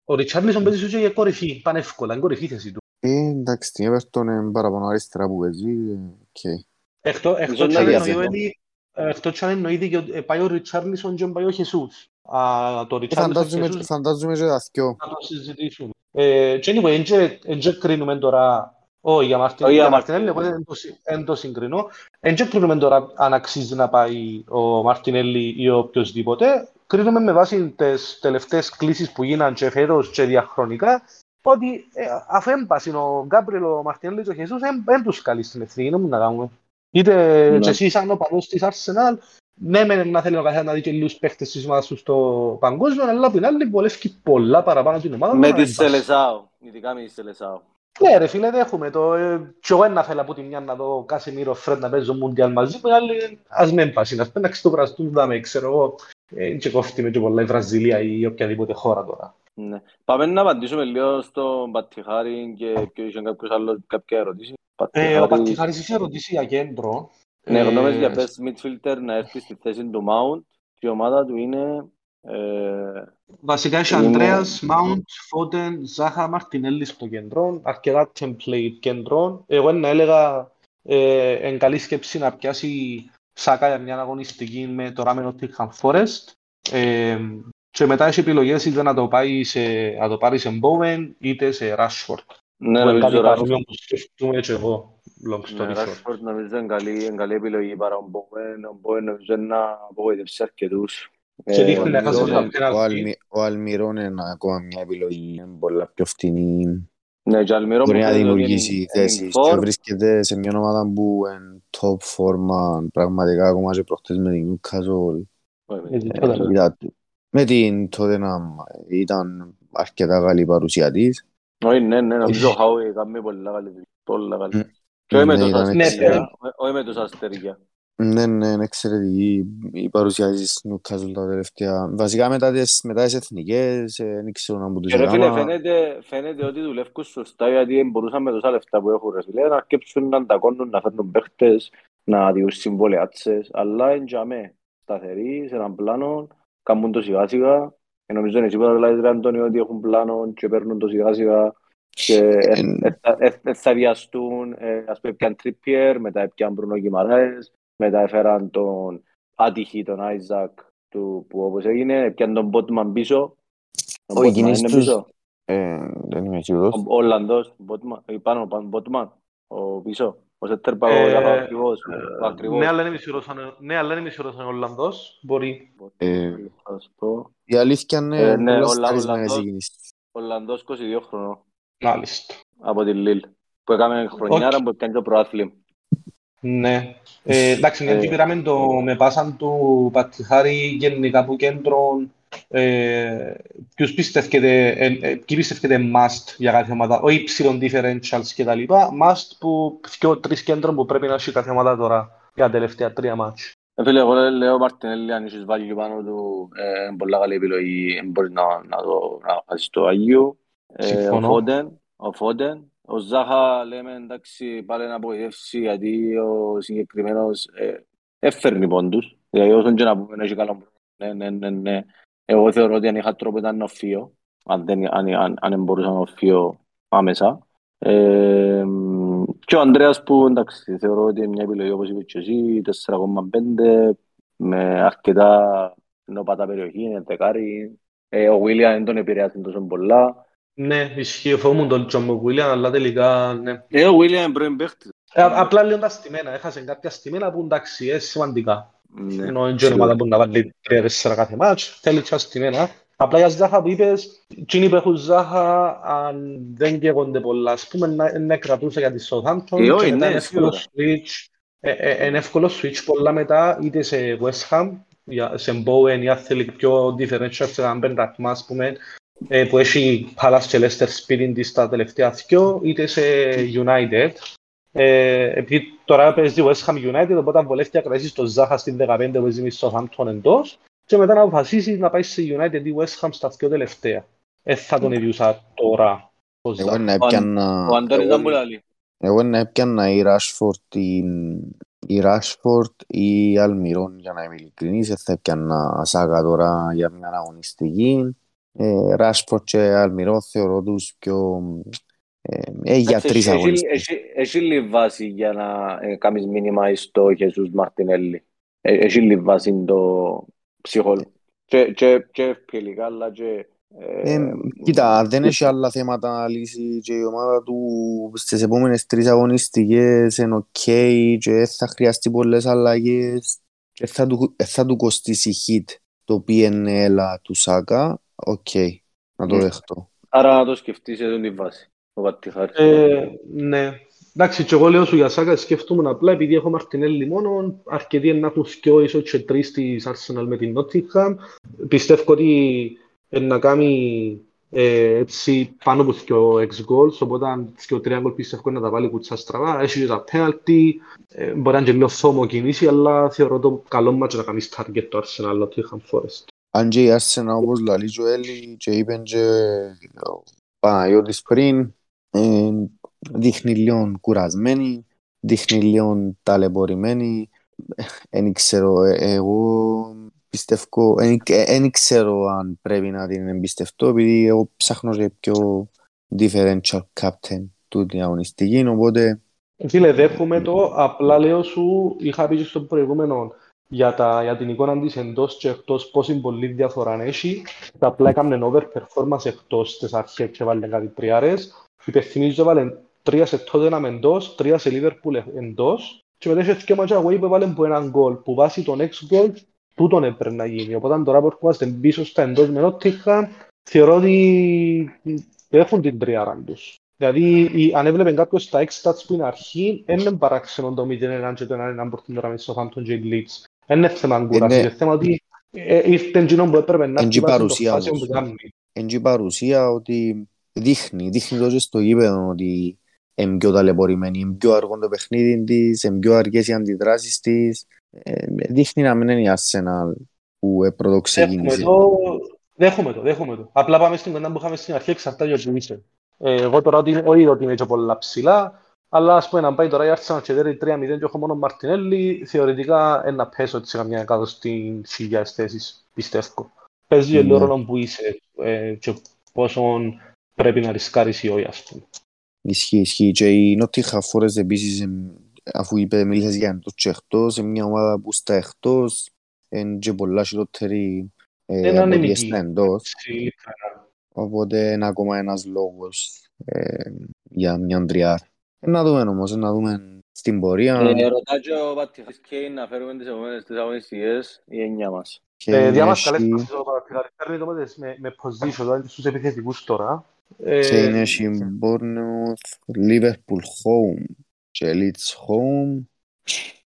Ο Ριτσάρλισον παίζει σου και για κορυφή, πανεύκολα, είναι κορυφή θέση του. Ε, εντάξει, την Everton είναι παραπάνω αριστερά που παίζει. ε, οκ. Εκτό- Εκτός Νομίζω κι αν να εννοεί διαφωνώ. ότι- εκτός κι αν εννοείται και ότι ε, πάει ο Ριτσάρλισον και πάει ο Χεσούς. Α, Το Ε, Ριτσάρλισον Φαντάζομαι, Χεσούς φαντάζομαι και τα δυο. να το συζητήσουμε. Ε, και anyway, εν και- εν και κρίνουμε τώρα όχι για Μαρτιν- Όχι για για Μαρτινέλι, Μαρτινέλι. οπότε εν το συ- εν το συγκρινώ. Εν και κρίνουμε τώρα αν αξίζει να πάει ο Μαρτινέλι ή ο οποιοσδήποτε. Κρίνουμε με βάση τις τελευταίες κλήσεις που γίναν και φέτος και διαχρονικά ότι ε, αφού έμπασαν ο Γκάμπριλ, ο Μαρτινέλli και ο Χεσούς δεν τους καλεί στην ευθύνη, δεν να κάνουμε. Είτε Ναι. και εσύ σαν ο παδός της Arsenal, ναι μεν να θέλει ο καθένας να δει και λίγους παίχτες της ομάδας του στο παγκόσμιο, αλλά απ' την άλλη βολεύει πολλά παραπάνω την ομάδα. Με του να τη μην πάσει. Σελεσάο, ειδικά με τη Σελεσάο. Ναι ρε φίλε, δέχομαι το. Ε, κι εγώ να θέλω από τη μια να δω Κάσιμίρο Φρέντ να παίζω Μουντιάλ μαζί μου, οι άλλοι ας μην πάσει. Να σπένει να ξετοπραστούν, δάμε, ξέρω εγώ. Ε, και κόφτει με και πολλά η Βραζιλία ή οποιαδήποτε χώρα τώρα. Ναι. Πάμε να απαντήσουμε λίγο στον Πατιχάρη και και είχε κάποιος άλλος κάποια ερώτηση. Ε, ο Πατιχάρης- Πατιχάρης είχε ρωτήσει για κέντρο. Ναι, Ε, γνώμες για best midfielder να έρθει στη θέση του Mount και η ομάδα του είναι ε, Βασικά έχει Είναι- Ανδρέας, Μάουντ, Φώτεν, Ζάχα, Μαρτινέλli στο κέντρο, αρκετά template κέντρο. Εγώ να έλεγα ε, εν καλή σκέψη να πιάσει Σάκα για μια αγωνιστική με το Ράμεν Nottingham Forest. Ε, και μετά έχει επιλογές είτε να το, πάει σε, να το πάρει σε Bowen είτε σε Rashford. ναι, Που είναι κάτι νομίζω παρόμοιο που σκεφτούμε και εγώ, long Ναι, story short. Rashford νομίζω είναι καλή, είναι καλή επιλογή παρά ο Bowen. Ο Bowen νομίζω είναι να απογοητεύσει αρκετούς. Και Ε, δείχνει να χάσει νομίζω- τα πέναλτι. Ο Αλμι- Ο Αλμυρών είναι ακόμα μια επιλογή. Είναι πολλά πιο φτηνή. Ναι, και Αλμυρό Μπορεί μου να φαίνεται ότι δημιουργήσει είναι- θέσεις είναι και for. βρίσκεται σε μια ομάδα που είναι top φόρμα πραγματικά ακόμα και προχτές με την Newcastle. Ε, τι Ε, τότε λέτε. είδα- Με την Tottenham ήταν αρκετά καλή η παρουσία της. Όχι, ναι, ναι, νομίζω ο Χάουι κάνει πολλά καλή δουλειά. Πολλά καλή. Μμ. Και όχι με Ναι, τόσα ήταν Ναι, αστέρια. Όχι με τόσα αστέρια. Ναι, ναι, είναι εξαιρετική η παρουσία της Newcastle τα τελευταία. Βασικά μετά τις, μετά τις εθνικές, ε, δεν ξέρω να μου τους Και ρε φίλε, έκανα. φαίνεται, φαίνεται ότι δουλεύουν σωστά γιατί μπορούσαν με τόσα λεφτά που έχουν ρε φίλε να αρκέψουν να αντακώνουν, να φέρνουν παίχτες, να διούν συμβολιάτσες, αλλά είναι για μέ, σταθεροί, σε έναν πλάνο, κάνουν το σιγά σιγά. Και νομίζω είναι σίγουρα δηλαδή ρε Αντώνιο ότι έχουν πλάνο και παίρνουν το σιγά σιγά και ε, ε, θα- ε, ε, θα βιαστούν, ε, ας πούμε έπιαν Τρίπιερ, μετά έπιαν Μπρουνο Γιμαράες, μετά έφεραν τον άτυχη τον Άιζακ του, που όπως έγινε, έπιαν τον Μπότμαν πίσω. Τον Ο Botman εκείνης είναι τους- πίσω. Ε, δεν είμαι σίγουρος. Ο Ολλανδός, Μπότμαν, ε, πάνω, πάνω, Μπότμαν, ο πίσω, ο Σέτερπα, Ε, ο ακριβώς, ο ακριβώς. Ναι, αλλά είναι μισηρός αν- ναι, αλλά είναι μισηρός αν είναι Ολλανδός. Μπορεί. Ε, Θα σου πω. Η αλήθεια είναι Ε, ναι, πολλά ο σταρισμένες Ολλανδός. οι κινήσεις. Ολλανδός 22 χρονών Μάλιστα. από τη Λίλ, που έκαμε χρονιάρα Οκ. που έκανε το προάθλημα. Ναι. Ε, εντάξει, μια Ε, και πήραμε το με πάσαν του Πατιχάρη γενικά από κέντρο. Ε, ποιους πιστεύετε, ε, ε, ποιοι πιστεύετε must για κάθε ομάδα, όχι ψηλών differentials και τα λοιπά, must που πιο τρεις κέντρων που πρέπει να έχει κάθε ομάδα τώρα για τα τελευταία τρία μάτς. Ε, Φίλε, εγώ λέ- λέω Μαρτινέλli, αν είσαι βάλει πάνω του, ε, είναι πολλά καλή επιλογή, ε, μπορείς να, να το να χάσεις το Αγίου. Ε, ο Συμφωνώ. Φόντεν, ο Φόντεν, ο Ζάχα λέμε εντάξει πάλι να απογοητεύσει γιατί ο συγκεκριμένος ε, έφερνει πόντους, δηλαδή όσον και να πούμε να έχει καλό πρόβλημα. ναι, ναι, ναι, ναι. Εγώ θεωρώ ότι αν είχα τρόπο ήταν ο Φίο, αν δεν, αν, αν, αν δεν μπορούσα να Φίο άμεσα. Ε, και ο Ανδρέας που εντάξει θεωρώ ότι είναι μια επιλογή όπως είπε και εσύ 4,5 με αρκετά νοπατά περιοχή, είναι δεκάρι. Ε, ο Βίλιαν δεν τον επηρεάζει τόσο πολλά. Ναι, ισχύει, φοβούμουν τον Τζον Μουκουίλιαν, αλλά τελικά ναι. Ε, ο Βίλιαν είναι πρώην παίχτης. Ε, απλά λίγο τα στημένα, έχασε κάποια στημένα που εντάξει, είναι σημαντικά. Ναι. Ενώ είναι και η ομάδα που να βάλει 3-4 κάθε μάτς, θέλει και αστημένα. Απλά για Ζάχα που είπες, εκείνοι που έχουν Ζάχα, αν δεν καίγονται πολλά, ας πούμε, να, να κρατούσα για τη Southampton Ε, όχι, και μετά ναι, είναι εύκολο σίγουρα. switch, ε, ε, είναι εύκολο switch πολλά μετά, είτε σε West Ham, για- σε Bowen, ή αν θέλει πιο differential, σε έναν πενταθμά, ας πούμε, ε, που έχει Palace και Leicester σπίτι της τα τελευταία δυο, είτε σε United. Ε, επειδή τώρα παίζει West Ham United, οπότε βολεύτηκε να κρατήσεις τον Ζάχα στην 15 που παίζει με στο Southampton εντός και μετά να αποφασίσεις να πάει σε United ή West Ham στα δύο τελευταία. Ε, θα τον ιδιούσα τώρα το Εγώ Ζάχα. να έπιανα... Ο Αντώνης εγώ- ήταν που λέει. Εγώ να έπιανα η Rashford την η Ράσφορτ ή η Αλμυρών για να είμαι ειλικρινής. Δεν θα έπιανα σάγα τώρα για μια αγωνιστική. Ε, Ράσφορτ και Αλμυρών θεωρώ τους πιο ε, ε, για τρεις αγωνιστές. Έχει λίγη βάση για να ε, κάνεις μήνυμα στο Χεσούς Μαρτινέλη. Ε, έχει λίγη βάση το ψυχολ. Και, και, και φιλικά, αλλά και ε, κοίτα, δεν έχει άλλα θέματα να λύσει και η ομάδα του στις επόμενες τρεις αγωνιστικές είναι οκ και θα χρειαστεί πολλές αλλαγές και θα του, θα του κοστίσει hit το PNL του Σάκα, οκ, να το ναι. δεχτώ. Άρα να το σκεφτείς εδώ την βάση, ο Βατιχάρης. Ε, ναι, Εντάξει, και εγώ λέω σου για Σάκα σκέφτομαι απλά επειδή έχω Μαρτινέλli μόνο, αρκετοί να έχουν σκιό ίσως και τρεις της Arsenal με την Nottingham. Πιστεύω ότι να κάνει ε, έτσι πάνω από δύο ex goals, οπότε αν δύο τρία γκολ πιστεύω να τα βάλει κουτσά στραβά, έχει και τα penalty, ε, μπορεί να είναι και λίγο θόμο κινήσει, αλλά θεωρώ το καλό μάτς να κάνεις target το Arsenal, ότι είχαν Forest. Αν και η Arsenal όπως λαλεί ο Έλλη και είπαν και ο Παναγιώτης πριν, ε, δείχνει λίγο κουρασμένη, δείχνει λίγο ταλαιπωρημένη, δεν ξέρω, εγώ πιστεύω, δεν ξέρω αν πρέπει να την εμπιστευτώ επειδή εγώ ψάχνω για πιο differential captain του την αγωνιστική, οπότε... Φίλε, δέχομαι το, απλά λέω σου, είχα πει στο προηγούμενο για, τα, για την εικόνα της εντός και εκτός πόση πολύ διαφορά έχει. Τα απλά έκαμε overperformance εκτός στις αρχές και βάλει κάτι τριάρες. Υπευθυμίζω βάλε τρία σε τότε να εντός, τρία σε Liverpool εντός και μετά είχε και μάτια away που έβαλε που έναν γκολ που βάσει τον ex goal τούτον έπρεπε να γίνει. Οπότε τώρα που ερχόμαστε πίσω στα εντός με νότιχα, θεωρώ ότι έχουν την τριάρα τους. Δηλαδή, αν έβλεπε κάποιος τα έξι που είναι αρχή, δεν είναι παράξενο το 0-1 και το 1-1 που τώρα με στο Phantom J Leeds. Δεν είναι θέμα κούρασης, είναι θέμα ότι ε, ήρθε εκείνο που έπρεπε να έχει το φάσιο που κάνει. Είναι παρουσία ότι δείχνει, δείχνει τόσο στο γήπεδο ότι είναι πιο ταλαιπωρημένη, είναι πιο αργό το παιχνίδι της, είναι πιο αργές οι αντιδράσεις της. Ε, δείχνει να μην είναι η Arsenal που πρώτο ξεκίνησε. Δέχομαι το, δέχομαι το. Απλά πάμε στην κοντά που είχαμε στην αρχή, εξαρτάται για που είσαι. Ε, εγώ τώρα ότι, όχι ότι είμαι και πολλά ψηλά, αλλά ας πούμε να πάει τώρα η Arsenal και δέρει 3-0 και έχω μόνο Μαρτινέλli, θεωρητικά ένα πέσω ότι σε καμιά εκατοστή χιλιάς θέσεις, πιστεύω. Παίζει και λίγο ρόλο που είσαι ε, και πόσο πρέπει να ρισκάρεις ή όχι, ας πούμε. Ισχύει, ισχύει. Και η Νότιχα φορές επίσης αφού είπε, μίλησες για εντός και εκτός, σε μια ομάδα που στα εκτός είναι και πολλά χειρότερη ε, από ότι στα εντός. Οπότε είναι ακόμα ένας λόγος ε, για μια τριάρ. Ε, να δούμε όμως, να δούμε στην πορεία. Ε, ρωτά και ο Πατιχάς Κέιν να φέρουμε τις επόμενες τις αγωνιστικές η εννιά μας. Ε, Διάμας καλές πάσεις ο Πατιχάς, παίρνει το με, με position, δηλαδή στους επιθετικούς τώρα. Και είναι η Bournemouth, Liverpool home και Leeds home.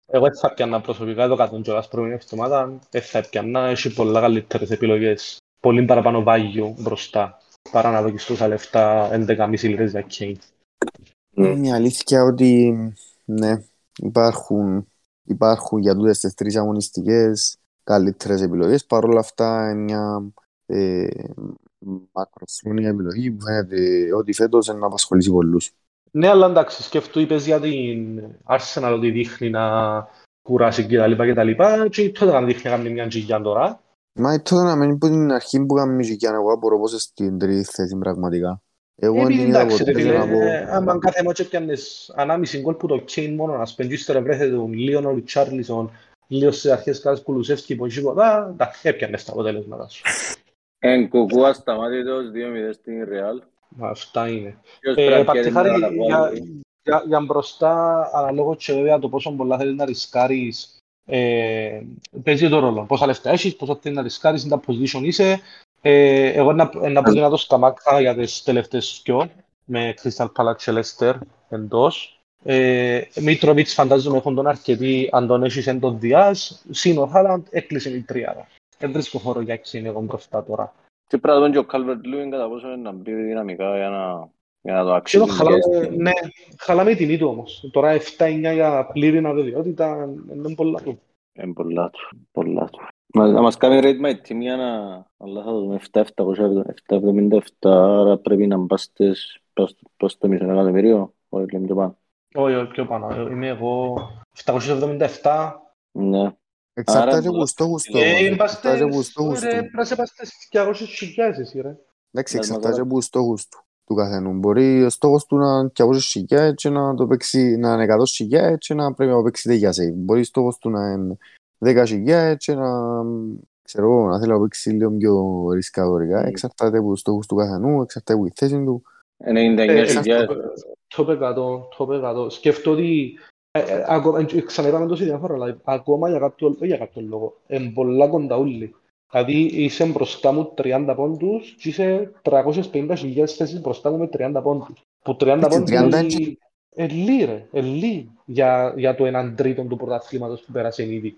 Εγώ δεν θα πιάνα προσωπικά το κατόν κιόλας προηγούμενη εβδομάδα. Δεν θα πιάνα, έχει πολλά καλύτερες επιλογές. Πολύ παραπάνω βάγιο μπροστά. Παρά να δω τόσα λεφτά 11,5 λίρες για Kane. Είναι η αλήθεια ότι ναι, υπάρχουν, υπάρχουν για τούτες τις τρεις αγωνιστικές καλύτερες επιλογές. Παρ' όλα αυτά είναι μια ε, μακροχρόνια επιλογή που φαίνεται ότι φέτος να απασχολήσει πολλούς. Ναι, αλλά εντάξει, σκέφτου είπες για την Arsenal ότι δείχνει να κουράσει και τα λοιπά και τα λοιπά και τότε να δείχνει να κάνει μια τζιγιά τώρα. Μα τότε να μένει που την αρχή που κάνουμε τζιγιά εγώ απορώ πως στην τρίτη θέση πραγματικά. Εγώ δεν είδα ποτέ να πω... Αν κάθε μάτσο πιάνεις ανάμιση γκολ που το Κέιν μόνο να σπεντζείς τώρα βρέθηκε τον Λίον, ο Ριτσάρλισον, λίγο σε αρχές κάτω Κουλουσεύσκι, που τίποτα, εντάξει, έπιανες τα αποτέλεσματα σου. Εν κουκούα σταμάτητος 2-0 στην Ρεάλ. Αυτά είναι. Ε, Παρτιχάρη, για, για, για μπροστά, αναλόγω και βέβαια το πόσο πολλά θέλεις να ρισκάρεις, ε, παίζει το ρόλο. Πόσα λεφτά έχεις, πόσα θέλεις να ρισκάρεις, τα position είσαι. Ε, εγώ να, να προτείνω το Σκαμάκα για τις τελευταίες δυο, με Crystal Palace και Leicester εντός. Ε, Μίτροβιτς φαντάζομαι έχουν τον αρκετή, αν τον έχεις εν τον Διάς, σύνο Χάλαντ, έκλεισε η τριάδα. Δεν βρίσκω χώρο για έξι εγώ μπροστά τώρα. Και πρέπει να δουν και ο Calvert Lewin κατά πόσο είναι να μπει δυναμικά για να, για να το αξίζει. Χαλάμε, ναι, χαλάμε την τιμή του όμως. Τώρα 7-9 για πλήρη αβεβαιότητα είναι πολλά του. Είναι πολλά του, πολλά του. Να μας κάνει rate my team για να... Αλλά θα δούμε 7-777, άρα πρέπει να μπάστες προς το μισό εκατομμυρίο, όχι λέμε και πάνω. Όχι, όχι, πιο πάνω. Ε, Είμαι εγώ 777. Ναι. Εξαρτάται Άρα, και που στόχους του Ε, όμως. είμαστε, Εξαρτάται που στόχους ρε, του. πρέπει να σε πάστε στις 200 χιλιάδες εσύ, ρε. Εντάξει, Ναι, εξαρτάται μα από τους στόχους του, του καθενού. Μπορεί ο στόχος του να είναι 200 χιλιάδες και να το παίξει, να είναι 100 χιλιάδες και να πρέπει να το παίξει για save. Μπορεί ο στόχος του να είναι 10 χιλιάδες και να, ξέρω εγώ, να θέλει να παίξει λίγο πιο ρισκαδορικά. Mm. Εξαρτάται από τους στόχους του καθενού, εξαρτάται από τη θέση του. 99.000. Το πεκατό, το πεκατό. Σκέφτομαι ότι ε, ε, ακόμα- ε, ξαναείπαμε τόση διαφορά, αλλά ακόμα για κάποιο, όχι για κάποιο λόγο, είναι πολλά κοντά όλοι. Δηλαδή είσαι μπροστά μου 30 πόντους και είσαι 350.000 θέσεις μπροστά μου με 30 πόντους. Που 30 Έτσι, πόντους 30 είναι ελί ρε, ελί για, για το έναν τρίτο του πρωταθλήματος που πέρασε ήδη.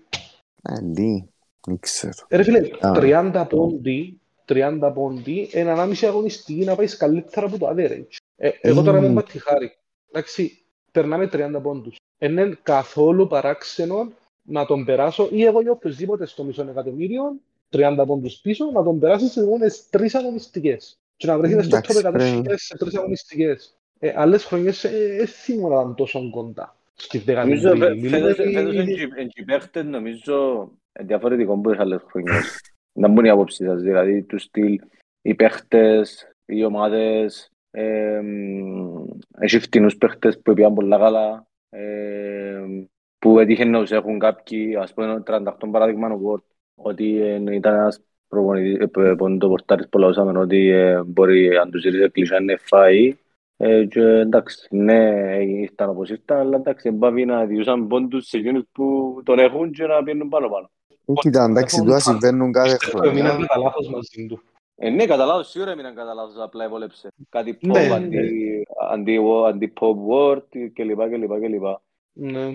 Ε, λί, δεν ξέρω. Ε, Ρε φίλε, Α. 30 πόντι, 30 πόντι, είναι ανάμιση αγωνιστική να πάει καλύτερα από το average. Ε, εγώ τώρα είμαι Mm. μπατιχάρη. Εντάξει, περνάμε 30 πόντους. Είναι καθόλου παράξενο να τον περάσω ή εγώ ή οποιοδήποτε στο μισό εκατομμύριο 30 πόντους πίσω να τον περάσει στις επόμενες τρεις αγωνιστικές. Και να βρεθεί στο Εντάξει, top 100 πρέπει. χιλιάδες σε τρεις αγωνιστικές. Ε, άλλες χρονιές ε, ε, θυμώ να ήταν τόσο κοντά. Στη Νομίζω 13η. φε- Μιλούμε φέτος φέτος ότι- εν οι παίχτες νομίζω ε, διαφορετικό από τις άλλες χρονιές. Να μπουν οι άποψη σας, δηλαδή του στυλ οι παίχτες, οι ομάδες, εμ, έχει φτηνούς παίχτες που πήγαν πολλά καλά, εμ, που έτυχε να τους έχουν κάποιοι, ας πούμε 38 παράδειγμα ο Word, ότι ε, ήταν ένας προπονητής, ε, που- που το πορτάρις που λαούσαμε ότι ε, μπορεί αν τους ήρθε κλεισά να φάει ε, και εντάξει, ναι, ήρθαν όπως ήρθαν, αλλά εντάξει, εμπάβει να διούσαν πόντους σε εκείνους που τον έχουν και να πιένουν πάνω πάνω. Ε, Κοίτα, εντάξει, Έχουν τούτα φαν- συμβαίνουν κάθε Πιστεύω έμειναν χρονιά. κατά λάθος μαζί του. Ε, ναι, κατά λάθος, σίγουρα έμειναν κατά λάθος, απλά εβόλεψε. Κάτι pop, Ναι, αντί, αντί, αντί pop word κλπ. κλπ. κλπ. Ναι.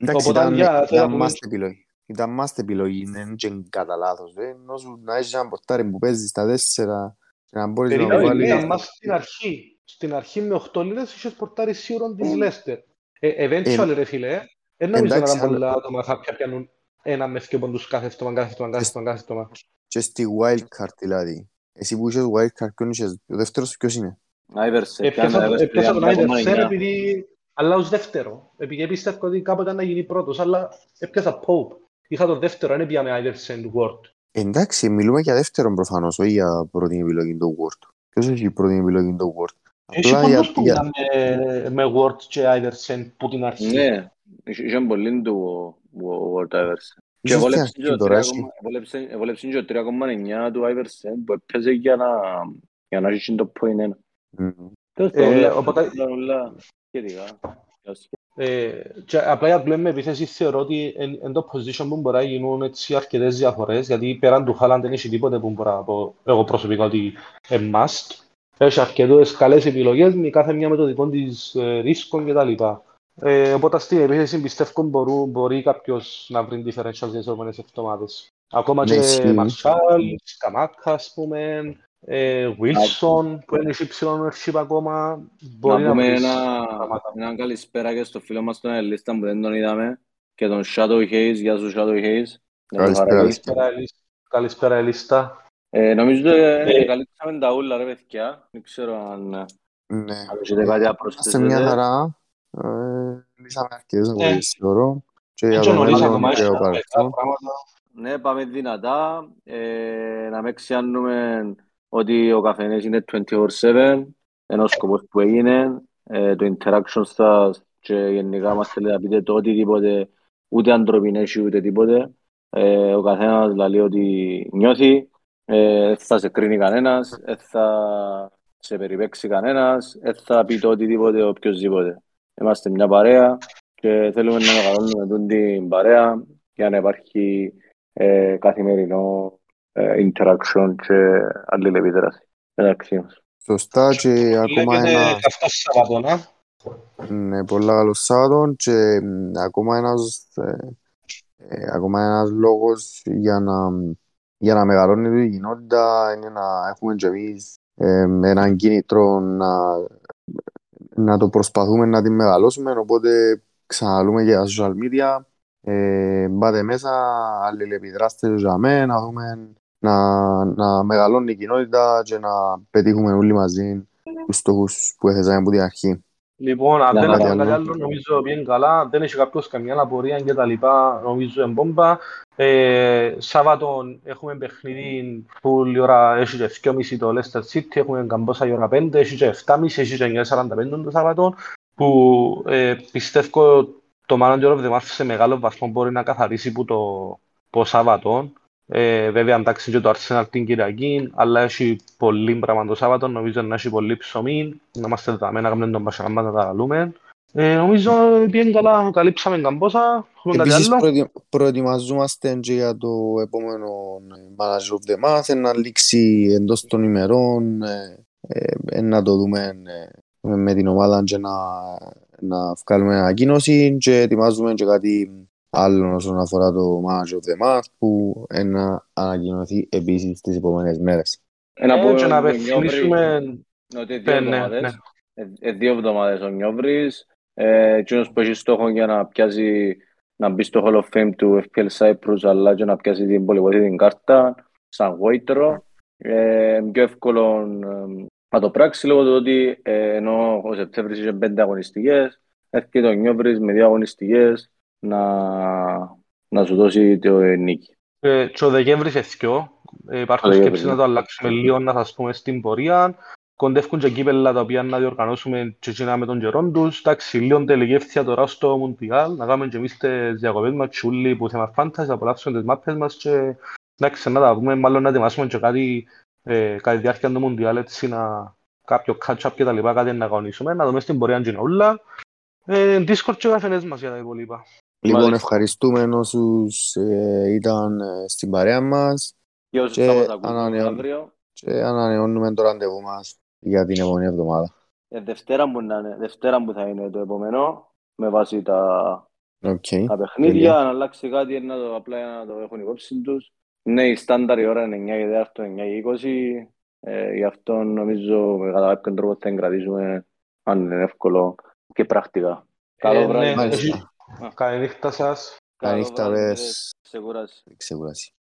Εντάξει, Οπότε, ήταν, για- θέλω να ήταν πούμε- μας την επιλογή. Ήταν μας την επιλογή, δεν είναι κατά λάθος. ε. Ενώ σου να έχεις ένα πορτάρι που παίζεις στα τέσσερα και να μπορείς να Περίμενε, βάλεις... ήταν μας στην αρχή. Στην αρχή με 8 λίρες είχες πορτάρει σίγουρα της Ε, Leicester. Ε, eventual ρε φίλε, δεν νομίζω να εντάξει, ήταν αλλά- πολλά άτομα θα πιάνουν ένα με δύο πόντους κάθε στόμα, κάθε στόμα, κάθε στόμα, κάθε στόμα. Και στη wildcard δηλαδή. Εσύ που είχες wildcard, ποιον είχες, ο δεύτερος ποιος είναι; Άιβερσε, Έπιασα πιάνε, έπιασα τον Άιβερσε, Άιβερσεν 3,9. επειδή... Αλλά ως δεύτερο. Επειδή πιστεύω ότι κάποτε να γίνει πρώτος, αλλά έπιασα Pope. Είχα τον δεύτερο, δεν έπιαμε Άιβερσεν Word. Εντάξει, μιλούμε για δεύτερον προφανώς, όχι για πρώτη επιλογή του Word. Ποιος έχει πρώτη επιλογή του Word. Έχει Απλά για- πόντος που για- ήταν με, με Word και Άιβερσεν που την αρχή. Ναι, είχε είχε πολύ του ο- ο Ward Άιβερσε. Και Ίσως εβόλεψε και και ο τώρα 3,9 έχει. εβόλεψε- εβόλεψε και ο 3,9 του Άιβερσεν που έπαιζε για να για να έχει το point ένα. Μμ. Τέλος Ε, πάντων, όλα- οπότε- όλα- όλα σχετικά. Ε, και απλά για πλέον με επίθεση θεωρώ ότι είναι το position που μπορεί να γίνουν έτσι αρκετές διαφορές γιατί πέραν του Χάλαντ δεν έχει τίποτε που μπορώ να πω εγώ προσωπικά ότι είναι must. Έχει αρκετές καλές επιλογές με κάθε μια με το δικό της ε, ρίσκο κτλ. Ε, οπότε στην επίθεση πιστεύω μπορού, μπορεί κάποιος να βρει differentials για τις επόμενες εβδομάδες. Ακόμα Ναι, και ισχύει. Μαρσάλ, Σκαμάκα ας πούμε, ε, Wilson που είναι υψηλό ownership ακόμα. Μπορεί Να να πούμε βρεις ένα, πράγματα. ένα καλησπέρα και στο φίλο μας τον Ελίστα που δεν τον είδαμε και τον Shadow Hayes, γεια σου Shadow Hayes. Να το Καλησπέρα. χαρακτηρίσω. Καλησπέρα, Ελίστα. Καλησπέρα, Ελίστα. Ε, νομίζω ότι Ε, καλύψαμε τα ούλα ρε παιδιά. Δεν ξέρω αν αν Ναι. έχετε κάτι να Είμαστε μια προσθέσετε. χαρά. Ε, Λύσαμε αρκετές Ναι. αγωγές θεωρώ. Και για Έτσι το νωρίς μέλλον ακόμα και έχεις το πολλά παρελθόν. πράγματα. Ναι, πάμε δυνατά. Ε, να μην ξιάνουμε ότι ο καφενές είναι 24-7. Ένα σκοπός που έγινε. Ε, το interaction σας και γενικά μας θέλετε να πείτε το οτιδήποτε, ούτε ανθρωπινές ούτε τίποτε. Ε, ο καθένας λέει ότι νιώθει. Ε, δεν θα σε κρίνει κανένας, δεν θα σε περιπέξει κανένας, δεν θα πει το οτιδήποτε οποιοδήποτε. Είμαστε μια παρέα και θέλουμε να μεγαλώνουμε τούτη την παρέα για να υπάρχει ε, καθημερινό ε, interaction και αλληλεπίδραση μεταξύ μας. Σωστά και ακόμα Λέγεται ένα... καυτός Σαββατό, να. Ναι, πολλά καλό Σάββατος και μ, ακόμα ένας, ε, ε, ακόμα ένας λόγος για να, για να μεγαλώνει η κοινότητα είναι να έχουμε και εμείς ε, έναν κίνητρο να, να το προσπαθούμε να την μεγαλώσουμε οπότε ξαναλούμε για τα social media ε, μπάτε μέσα, αλληλεπιδράστε για μένα, να δούμε να, να μεγαλώνει η κοινότητα και να πετύχουμε όλοι μαζί τους στόχους που έθεσαμε από την αρχή. Λοιπόν, αν Να, δεν να, έχουμε να. κάτι άλλο, νομίζω πήγαινε καλά. Δεν έχεις κάποιος καμιά απορία και τα λοιπά, νομίζω εμπόμπα. Ε, Σάββατο έχουμε παιχνίδι που η ώρα έχει και 2.30 το Leicester City, έχουμε καμπόσα η ώρα 5, έχει και 7.30, έχει και 9.45 το Σάββατο, που ε, πιστεύω το Manager of the Month σε μεγάλο βαθμό μπορεί να καθαρίσει που το, το Σάββατο. Ε, βέβαια, εντάξει και το Arsenal την Κυριακή, αλλά έχει πολύ πράγμα το Σάββατο, νομίζω να έχει πολύ ψωμί, να είμαστε δεδομένοι να κάνουμε τον Πασχαμά να τα καλούμε. Ε, νομίζω πήγαινε καλά, καλύψαμε καμπόσα, έχουμε κάτι Επίσης άλλο. προετοι- προετοιμαζόμαστε και για το επόμενο ε, Manager of the Month, να λήξει εντός των ημερών, ε, ε, ε, να το δούμε ε, με την ομάδα και να, να βγάλουμε ανακοίνωση και ετοιμάζουμε και κάτι άλλο όσον αφορά το Manager of the Month που ε, να ανακοινωθεί επίσης τις επόμενες μέρες. Ένα Ε, που και να ο Νιόβρη- απευθυνήσουμε... ότι δύο Ναι, ναι, εβδομάδες, ναι. ε, ε, δύο εβδομάδες ο Νιόβρης, ε, εκείνος που έχει στόχο για να πιάσει να μπει στο Hall of Fame του FPL Cyprus αλλά και να πιάσει την πολυβοηθή την κάρτα σαν γόητρο. Ε, πιο εύκολο ε, να το πράξει λόγω του ότι ε, ενώ ο Σεπτέμβρης είχε πέντε αγωνιστικές έρχεται ο Νιόβρης με δύο αγωνιστικές να, να σου δώσει το νίκη. Ε, και ο Δεκέμβρης εθιό. Ε, υπάρχουν Ο σκέψεις Δεκέμβρης, να ναι. το αλλάξουμε λίγο, να σας πούμε στην πορεία. Κοντεύκουν και κύπελλα τα οποία να διοργανώσουμε και εκείνα με τον καιρό τους. Εντάξει, λίγο τελική ευθεία τώρα στο Μουντιάλ, να κάνουμε και εμείς τις διακοπές μας τσούλοι που θέμα φάνταση, να απολαύσουμε τις μάπες μας και εντάξει, να τα πούμε, μάλλον να ετοιμάσουμε και κάτι ε, κατά τη διάρκεια του Μουντιάλ, έτσι να κάποιο catch-up και τα λοιπά, κάτι να αγωνίσουμε, να δούμε στην πορεία τζιαι ούλα. Ε, Discord και καφενές μας για τα υπόλοιπα. Λοιπόν, Μάλιστα. ευχαριστούμε όσους ε, ήταν ε, στην παρέα μας Και όσους Και θα μας ακούσουν ανανεώ- αύριο, και ανανεώνουμε το ραντεβού μας για την επόμενη εβδομάδα. ε, Δευτέρα που, να είναι, Δευτέρα που θα είναι το επόμενο, με βάση τα, Οκ. τα παιχνίδια, αν αλλάξει κάτι να το, απλά να το έχουν υπόψη τους. Ναι, η στάνταρ η ώρα είναι 9 και 4, 9 και 20, ε, γι' αυτό νομίζω με κατά κάποιον τρόπο θα εγκρατήσουμε, αν είναι εύκολο και πρακτικά. Καλό Ε, βράδυ. Ναι. Μάλιστα. Καλή νύχτα σας. Καλό Καλή νύχτα, βράδυ,